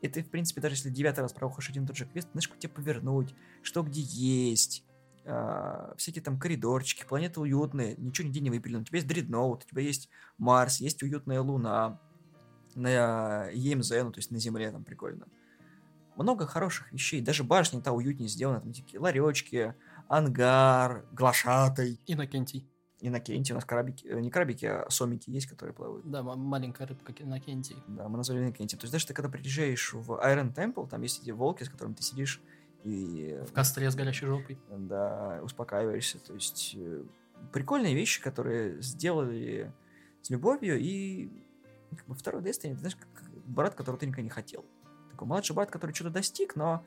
И ты, в принципе, даже если девятый раз проходишь один и тот же квест, знаешь, куда тебе повернуть, что где есть, а, всякие там коридорчики, планеты уютные, ничего нигде не выпилено. У тебя есть дредноут, у тебя есть Марс, есть уютная Луна, на ЕМЗ, ну, то есть на Земле там прикольно. Много хороших вещей, даже башня та уютнее сделана, там такие ларечки, ангар, глашатай. Иннокентий. Иннокентий, у нас крабики, э, не крабики, а сомики есть, которые плавают. Да, маленькая рыбка Иннокентий. Да, мы назвали Иннокентий. То есть даже ты когда приезжаешь в Iron Temple, там есть эти волки, с которыми ты сидишь и В костре с горящей жопой. да, успокаиваешься. То есть э, прикольные вещи, которые сделали с любовью, и как бы второй Destiny, ты знаешь, как брат, которого ты никогда не хотел. Такой младший брат, который что-то достиг, но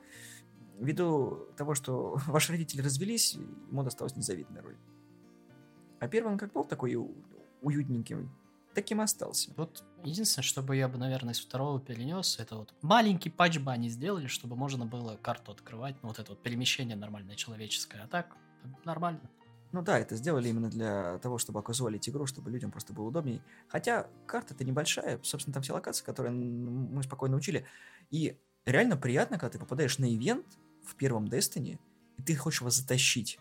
ввиду того, что ваши родители развелись, ему досталась незавидная роль. А первый он как был такой у- уютненьким, таким остался. Вот единственное, что бы я бы, наверное, из второго перенес, это вот маленький патч бы они сделали, чтобы можно было карту открывать, ну вот это вот перемещение нормальное человеческое, а так нормально. Ну да, это сделали именно для того, чтобы оказуалить игру, чтобы людям просто было удобней. Хотя карта-то небольшая, собственно, там все локации, которые мы спокойно учили. И реально приятно, когда ты попадаешь на ивент в первом Destiny, и ты хочешь его затащить.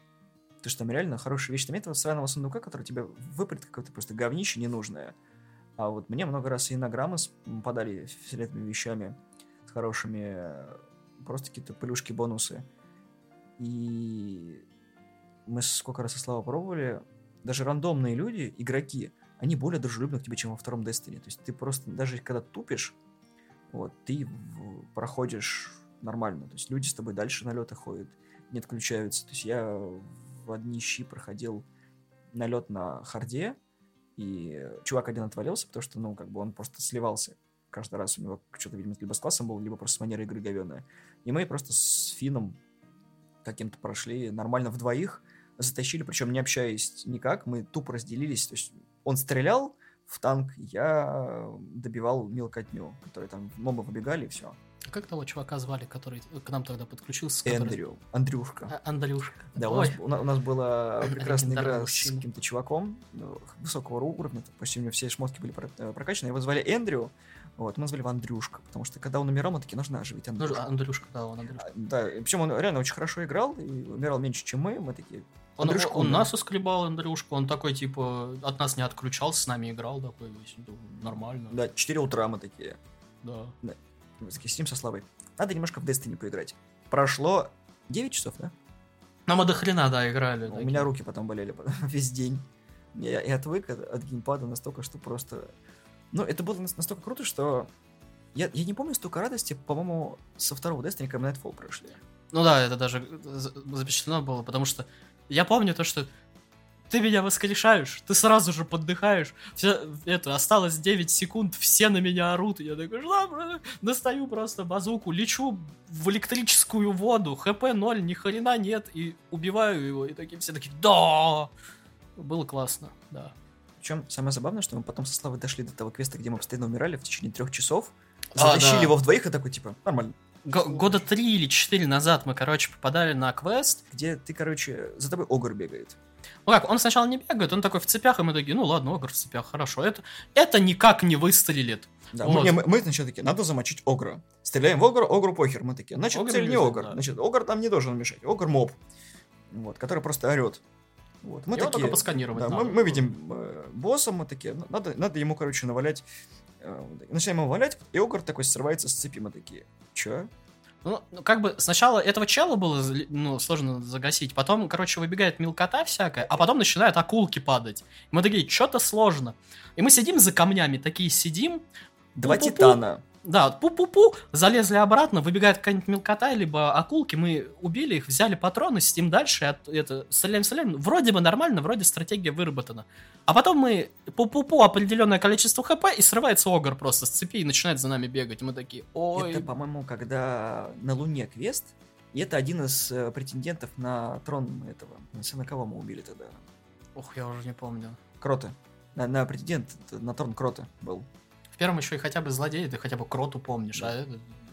Потому что там реально хорошая вещь. Там нет этого сраного сундука, который тебе выпадет какое-то просто говнище ненужное. А вот мне много раз и инограммы подали фиолетовыми вещами с хорошими э, просто какие-то плюшки, бонусы. И мы сколько раз и Слава пробовали, даже рандомные люди, игроки, они более дружелюбны к тебе, чем во втором Destiny. То есть ты просто, даже когда тупишь, вот, ты проходишь нормально. То есть люди с тобой дальше налеты ходят, не отключаются. То есть я в одни щи проходил налет на харде, и чувак один отвалился, потому что, ну, как бы он просто сливался каждый раз. У него что-то, видимо, либо с классом был, либо просто с манерой игры говёная. И мы просто с Фином каким-то прошли нормально в двоих, затащили, причем не общаясь никак, мы тупо разделились, то есть он стрелял в танк, я добивал мелкотню, которые там мобы выбегали, и все. Как того чувака звали, который к нам тогда подключился? который- Эндрю, Андрюшка. А, Андрюшка. Да, у Ой, нас, у у нас была прекрасная игра с каким-то чуваком ну, высокого уровня, почти у него все шмотки были э, прокачаны, его звали Эндрю, вот, мы назвали его Андрюшка, потому что когда он умирал, мы такие, нужно оживить ну, Андрюшку. Андрюшка, да, он Андрюшка. А, Да, причем он реально очень хорошо играл, и умирал меньше, чем мы, мы такие, Он, Андрюшка он умер. нас оскребал, Андрюшка, он такой, типа, от нас не отключался, с нами играл, такой, ну, нормально. да, 4 утра мы такие, Да. мы такие сидим со Славой. Надо немножко в Destiny поиграть. Прошло 9 часов, да? Но мы до хрена, да, играли. У такие. меня руки потом болели весь день. Я, я отвык от, от геймпада настолько, что просто... Ну, это было нас- настолько круто, что Я, я не помню столько радости, по-моему, со второго Destiny, когда Nightfall прошли. Ну да, это даже за- запечатлено было, потому что я помню то, что ты меня воскрешаешь, ты сразу же поддыхаешь, все, это, осталось 9 секунд, все на меня орут, и я такой, что, бро?» достаю просто базуку, лечу в электрическую воду, хп 0, ни хрена нет, и убиваю его, и такие все такие, да! Было классно, да. Причем самое забавное, что мы потом со Славой дошли до того квеста, где мы постоянно умирали в течение трех часов, А, затащили да. его вдвоих и такой, типа, нормально. Г- года три или четыре назад мы, короче, попадали на квест, Где ты, короче, за тобой огр бегает. Ну как, он сначала не бегает, он такой в цепях, и мы такие, ну ладно, огр в цепях, хорошо. Это, это никак не выстрелит. Да, Вот. мы, не, мы, мы сначала такие, надо замочить огра. Стреляем в огра, огру похер. Мы такие, значит, Огр цель не огр. да. Значит, огр там не должен мешать. Огр моб. Вот, который просто орет. Вот, мы Его такие, только посканировать да, надо. мы, мы видим э, босса, мы такие, «Ну, надо, надо ему, короче, навалять. э, начинаем ему валять, и огр такой срывается с цепи, мы такие, чё? Ну, ну, как бы сначала этого чела было ну, сложно загасить, потом, короче, выбегает мелкота всякая, а потом начинают акулки падать. Мы такие, что-то сложно. И мы сидим за камнями, такие сидим, Два титана. Да, пу-пу-пу, залезли обратно, выбегает какая-нибудь мелкота, либо акулки, мы убили их, взяли патроны, сидим дальше, от, это, стреляем, стреляем, вроде бы нормально, вроде стратегия выработана. А потом мы пу-пу-пу определенное количество хп, и срывается огр просто с цепи и начинает за нами бегать. Мы такие, ой, Это, по-моему, когда на Луне квест, и это один из э, претендентов на трон этого. На кого мы убили тогда? ух, я уже не помню. Кроты. На, на претендент на трон Кроты был. Первом еще и хотя бы злодей, ты хотя бы кроту помнишь, Да. а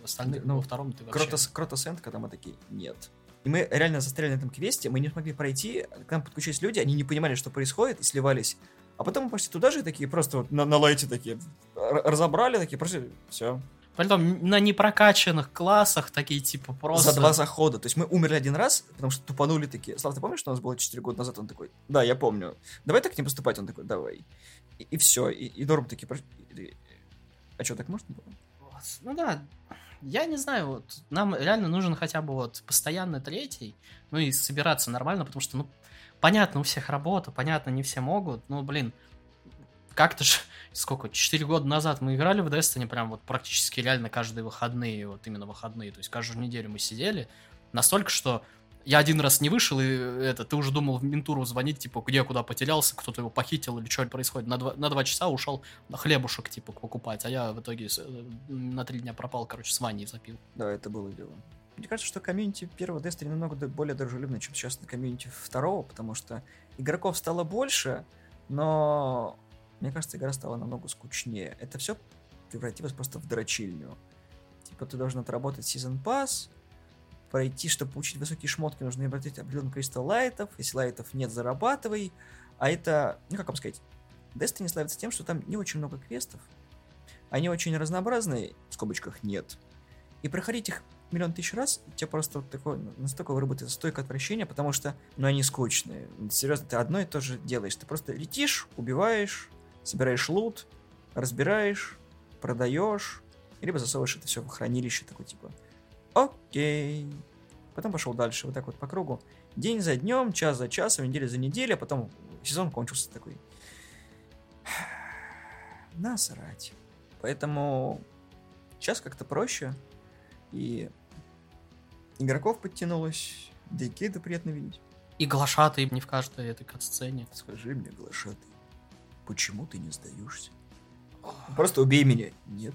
остальных Ну, во втором ты вообще... Кротос, Кротос Энд, когда мы такие, нет. И мы реально застряли на этом квесте, мы не смогли пройти, к нам подключились люди, они не понимали, что происходит, и сливались. А потом мы пошли туда же, такие просто вот на, на лайте такие, разобрали, такие, просто все. Притом на непрокачанных классах такие типа просто... За два захода. То есть мы умерли один раз, потому что тупанули такие. Слав, ты помнишь, что у нас было 4 года назад? Он такой, да, я помню. Давай так не поступать. Он такой, давай. И, все. И, и Норм такие, «Прош- и- а что, так можно было? Вот. Ну да, я не знаю, вот нам реально нужен хотя бы вот постоянный третий, ну и собираться нормально, потому что, ну, понятно, у всех работа, понятно, не все могут, ну, блин, как-то же, сколько, 4 года назад мы играли в Destiny прям вот практически реально каждые выходные, вот именно выходные, то есть каждую неделю мы сидели, настолько, что я один раз не вышел, и это, ты уже думал в ментуру звонить, типа, где, куда потерялся, кто-то его похитил или что происходит. На два, на два часа ушел на хлебушек, типа, покупать, а я в итоге э, на три дня пропал, короче, с Ваней запил. Да, это было дело. Мне кажется, что комьюнити первого Destiny намного более дружелюбно, чем сейчас на комьюнити второго, потому что игроков стало больше, но мне кажется, игра стала намного скучнее. Это все превратилось просто в дрочильню. Типа ты должен отработать сезон пас, пройти, чтобы получить высокие шмотки, нужно обратить определенное количество лайтов. Если лайтов нет, зарабатывай. А это, ну как вам сказать, Destiny славится тем, что там не очень много квестов. Они очень разнообразные, в скобочках нет. И проходить их миллион тысяч раз, у тебя просто вот такое, ну, настолько выработается стойкое отвращение, потому что, ну, они скучные. Серьезно, ты одно и то же делаешь. Ты просто летишь, убиваешь, собираешь лут, разбираешь, продаешь, либо засовываешь это все в хранилище, такой типа, окей. Потом пошел дальше, вот так вот по кругу. День за днем, час за часом, неделя за неделей, а потом сезон кончился такой. Насрать. Поэтому сейчас как-то проще. И игроков подтянулось, да и кейда приятно видеть. И глашатый не в каждой этой катсцене. Скажи мне, глашатый, почему ты не сдаешься? Просто убей меня. Нет.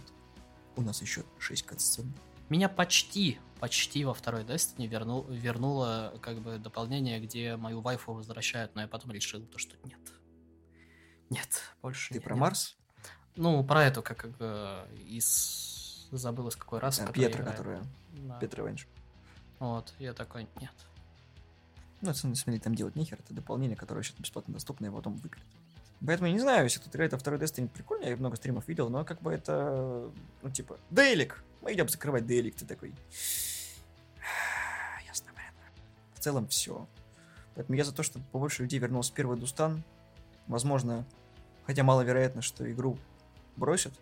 У нас еще 6 катсцен. Меня почти, почти во второй Destiny вернул, вернуло как бы дополнение, где мою вайфу возвращают, но я потом решил то, что нет. Нет, больше Ты нет, про нет. Марс? Ну, про эту, как э, из... Забыл, из какой раз. А, играю. которая. Да. Петра Венж. Вот, я такой, нет. Ну, это, на самом деле, там делать нехер. Это дополнение, которое сейчас бесплатно доступно, и потом выглядит. Поэтому я не знаю, если играет во второй Destiny, прикольно, я много стримов видел, но как бы это, ну, типа, Дейлик. Мы идем закрывать Дейлик, ты такой. Ясно, понятно. В целом все. Поэтому я за то, чтобы побольше людей вернулось в первый Дустан. Возможно, хотя маловероятно, что игру бросят,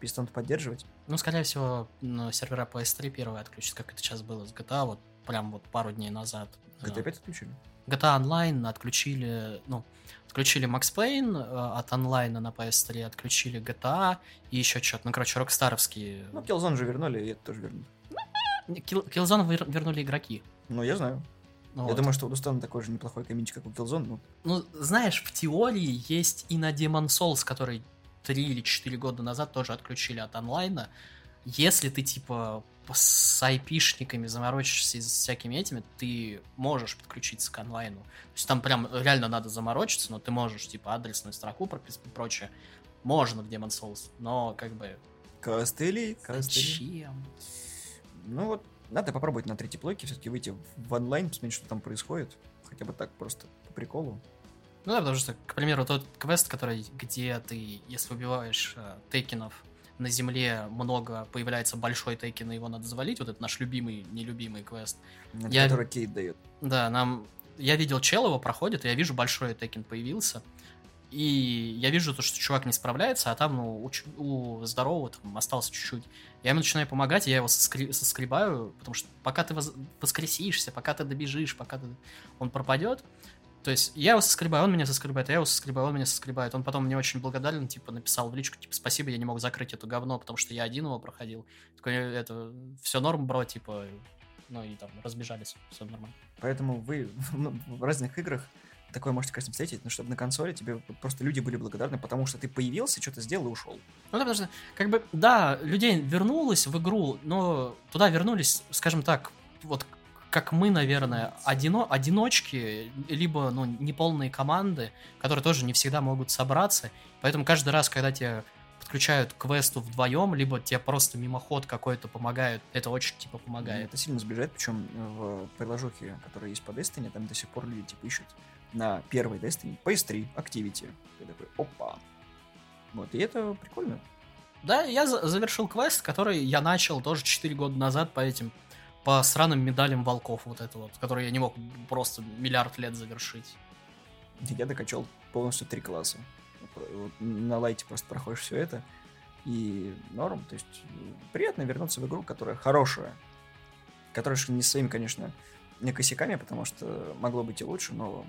перестанут поддерживать. Ну, скорее всего, сервера PS3 первые отключат, как это сейчас было с GTA. Вот прям вот пару дней назад. GTA Э, 5 отключили? GTA Online отключили, ну, отключили Max Payne э, от онлайна на PS3, отключили GTA и еще что-то. Ну, короче, рокстаровские. Ну, Killzone же вернули, и это тоже вернули. Kill- Killzone вер- вернули игроки. Ну, я знаю. Ну, Я вот. думаю, что у Дустана такой же неплохой каминчик, как у Killzone. Ну, Ну, знаешь, в теории есть и на Demon Souls, который 3 или 4 года назад тоже отключили от онлайна. Если ты, типа, с айпишниками заморочишься и с всякими этими, ты можешь подключиться к онлайну. То есть там прям реально надо заморочиться, но ты можешь, типа, адресную строку прописать и прочее. Можно в Demon Souls, но как бы... костыли, костыли. Зачем? Ну вот, надо попробовать на третьей плойке все-таки выйти в онлайн, посмотреть, что там происходит. Хотя бы так, просто по приколу. Ну да, потому что, к примеру, тот квест, который, где ты, если убиваешь э, текинов, на земле много появляется большой текен, и его надо завалить, вот это наш любимый, нелюбимый квест. Это Я- который Кейт дает. Да, нам... Я видел чел, его проходит, и я вижу, большой текен появился. И я вижу то, что чувак не справляется, а там, ну, у, у здорового там осталось чуть-чуть. Я ему начинаю помогать, я его соскри- соскребаю, потому что пока ты воз- воскресишься, пока ты добежишь, пока ты... он пропадет, то есть я его соскребаю, он меня соскребает, я его соскребаю, он меня соскребает. Он потом мне очень благодарен, типа, написал в личку, типа, спасибо, я не мог закрыть это говно, потому что я один его проходил. Такой, это, все норм, бро, типа, ну и там разбежались, все нормально. Поэтому вы ну, в разных играх такое можете, конечно, встретить, но чтобы на консоли тебе просто люди были благодарны, потому что ты появился, что-то сделал и ушел. Ну, да, потому что, как бы, да, людей вернулось в игру, но туда вернулись, скажем так, вот как мы, наверное, одино, одиночки, либо, ну, неполные команды, которые тоже не всегда могут собраться. Поэтому каждый раз, когда тебе подключают к квесту вдвоем, либо тебе просто мимоход какой-то помогает, это очень, типа, помогает. Это сильно сближает, причем в приложухе, которая есть по Destiny, там до сих пор люди типа ищут на первой Destiny PS3 Activity. Ты такой, опа. Вот, и это прикольно. Да, я за- завершил квест, который я начал тоже 4 года назад по этим по сраным медалям волков вот это вот, который я не мог просто миллиард лет завершить. Я докачал полностью три класса. На лайте просто проходишь все это. И норм. То есть э, приятно вернуться в игру, которая хорошая. Которая ж не своими, конечно, не косяками, потому что могло быть и лучше, но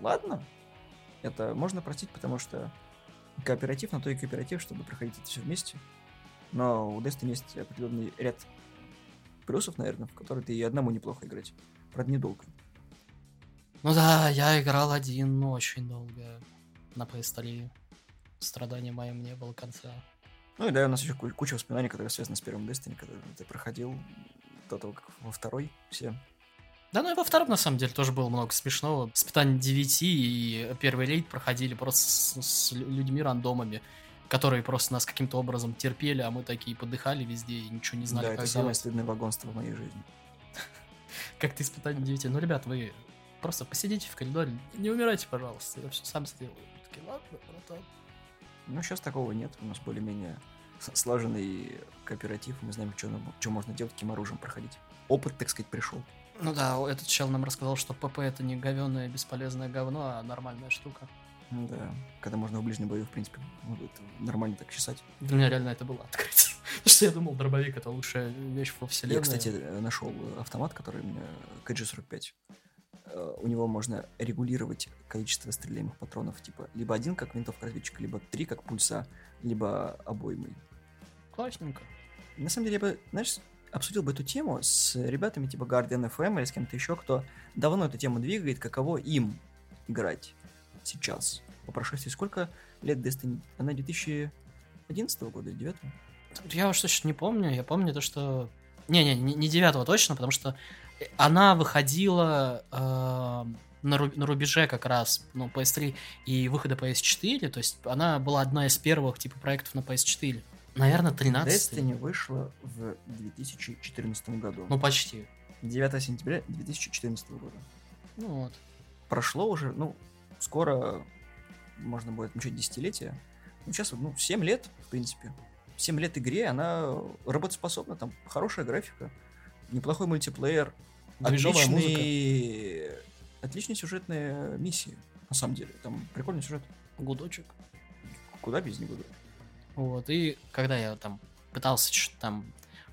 ладно. Это можно простить, потому что кооператив на то и кооператив, чтобы проходить это все вместе. Но у Destiny есть определенный ряд плюсов, наверное, в которые ты и одному неплохо играть. Правда, недолго. Ну да, я играл один ну, очень долго на PS3. Страдания моим не было конца. Ну и да, у нас еще ку- куча воспоминаний, которые связаны с первым Destiny, когда ты проходил до того, как во второй все. Да, ну и во втором, на самом деле, тоже было много смешного. Испытание 9 и первый рейд проходили просто с, с лю- людьми-рандомами, которые просто нас каким-то образом терпели, а мы такие подыхали везде и ничего не знали, да, это самое стыдное вагонство в моей жизни. Как-то испытание 9. Ну, ребят, вы просто посидите в коридоре, не умирайте, пожалуйста, я все сам сделаю. Такие, ладно, братан. Ну, сейчас такого нет. У нас более-менее слаженный кооператив. Мы знаем, что, что можно делать, каким оружием проходить. Опыт, так сказать, пришел. Ну да, этот чел нам рассказал, что ПП это не говенное бесполезное говно, а нормальная штука. Да. Когда можно в ближнем бою, в принципе, ну, нормально так чесать. Для меня реально это было открытие. Потому что я думал, дробовик это лучшая вещь во вселенной. Я, кстати, нашел автомат, который у меня KG-45. Э, У него можно регулировать количество стреляемых патронов. Типа, либо один, как винтовка разведчика, либо три, как пульса, либо обоймой. Классненько. На самом деле, я бы, знаешь, обсудил бы эту тему с ребятами типа Guardian FM или с кем-то еще, кто давно эту тему двигает, каково им играть сейчас. По прошествии сколько лет Destiny? Она 2011 года, 9 Я уж точно не помню. Я помню то, что... Не-не, не не девятого точно, потому что она выходила э, на, ру- на рубеже как раз, ну, PS3 и выхода PS4, то есть она была одна из первых, типа, проектов на PS4. Наверное, 13 Destiny вышла в 2014 году. Ну, почти. 9 сентября 2014 года. Ну, вот. Прошло уже, ну, скоро можно будет отмечать десятилетие. Ну, сейчас, ну, 7 лет, в принципе. 7 лет игре, она работоспособна, там хорошая графика, неплохой мультиплеер, Движовая музыка. отличные, отличные сюжетные миссии, на самом деле. Там прикольный сюжет. Гудочек. Куда без него? Вот, и когда я там пытался что-то там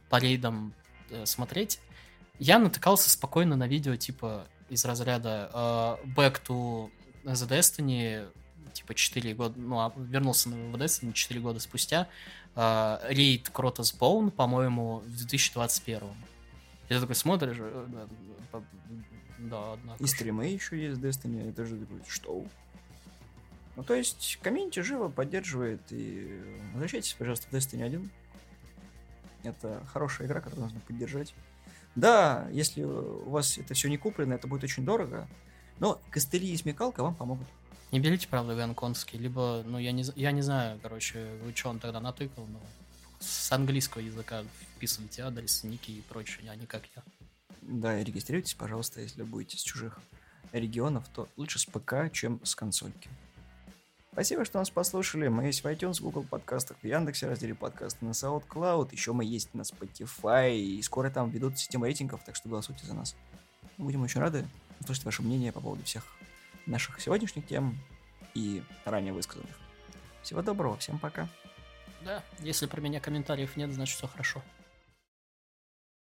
по рейдам э, смотреть, я натыкался спокойно на видео, типа, из разряда э, Back to the Destiny, типа, 4 года, ну, а вернулся в Destiny 4 года спустя, э, рейд Кротос Боун, по-моему, в 2021. И ты такой смотришь, э, да, однако. И стримы еще есть Destiny, это же такой, что? Ну, то есть, комьюнити живо поддерживает, и возвращайтесь, пожалуйста, в Destiny 1. Это хорошая игра, которую нужно поддержать. Да, если у вас это все не куплено, это будет очень дорого, но костыли и смекалка вам помогут. Не берите, правда, гонконгский, либо, ну, я не, я не знаю, короче, вы что он тогда натыкал, но с английского языка вписывайте адрес, ники и прочее, а не как я. Да, и регистрируйтесь, пожалуйста, если будете с чужих регионов, то лучше с ПК, чем с консольки. Спасибо, что нас послушали. Мы есть в iTunes, Google подкастах, в Яндексе, разделе подкасты на SoundCloud. Еще мы есть на Spotify. И скоро там ведут систему рейтингов, так что голосуйте за нас. Будем очень рады услышать ваше мнение по поводу всех наших сегодняшних тем и ранее высказанных. Всего доброго, всем пока. Да, если про меня комментариев нет, значит все хорошо.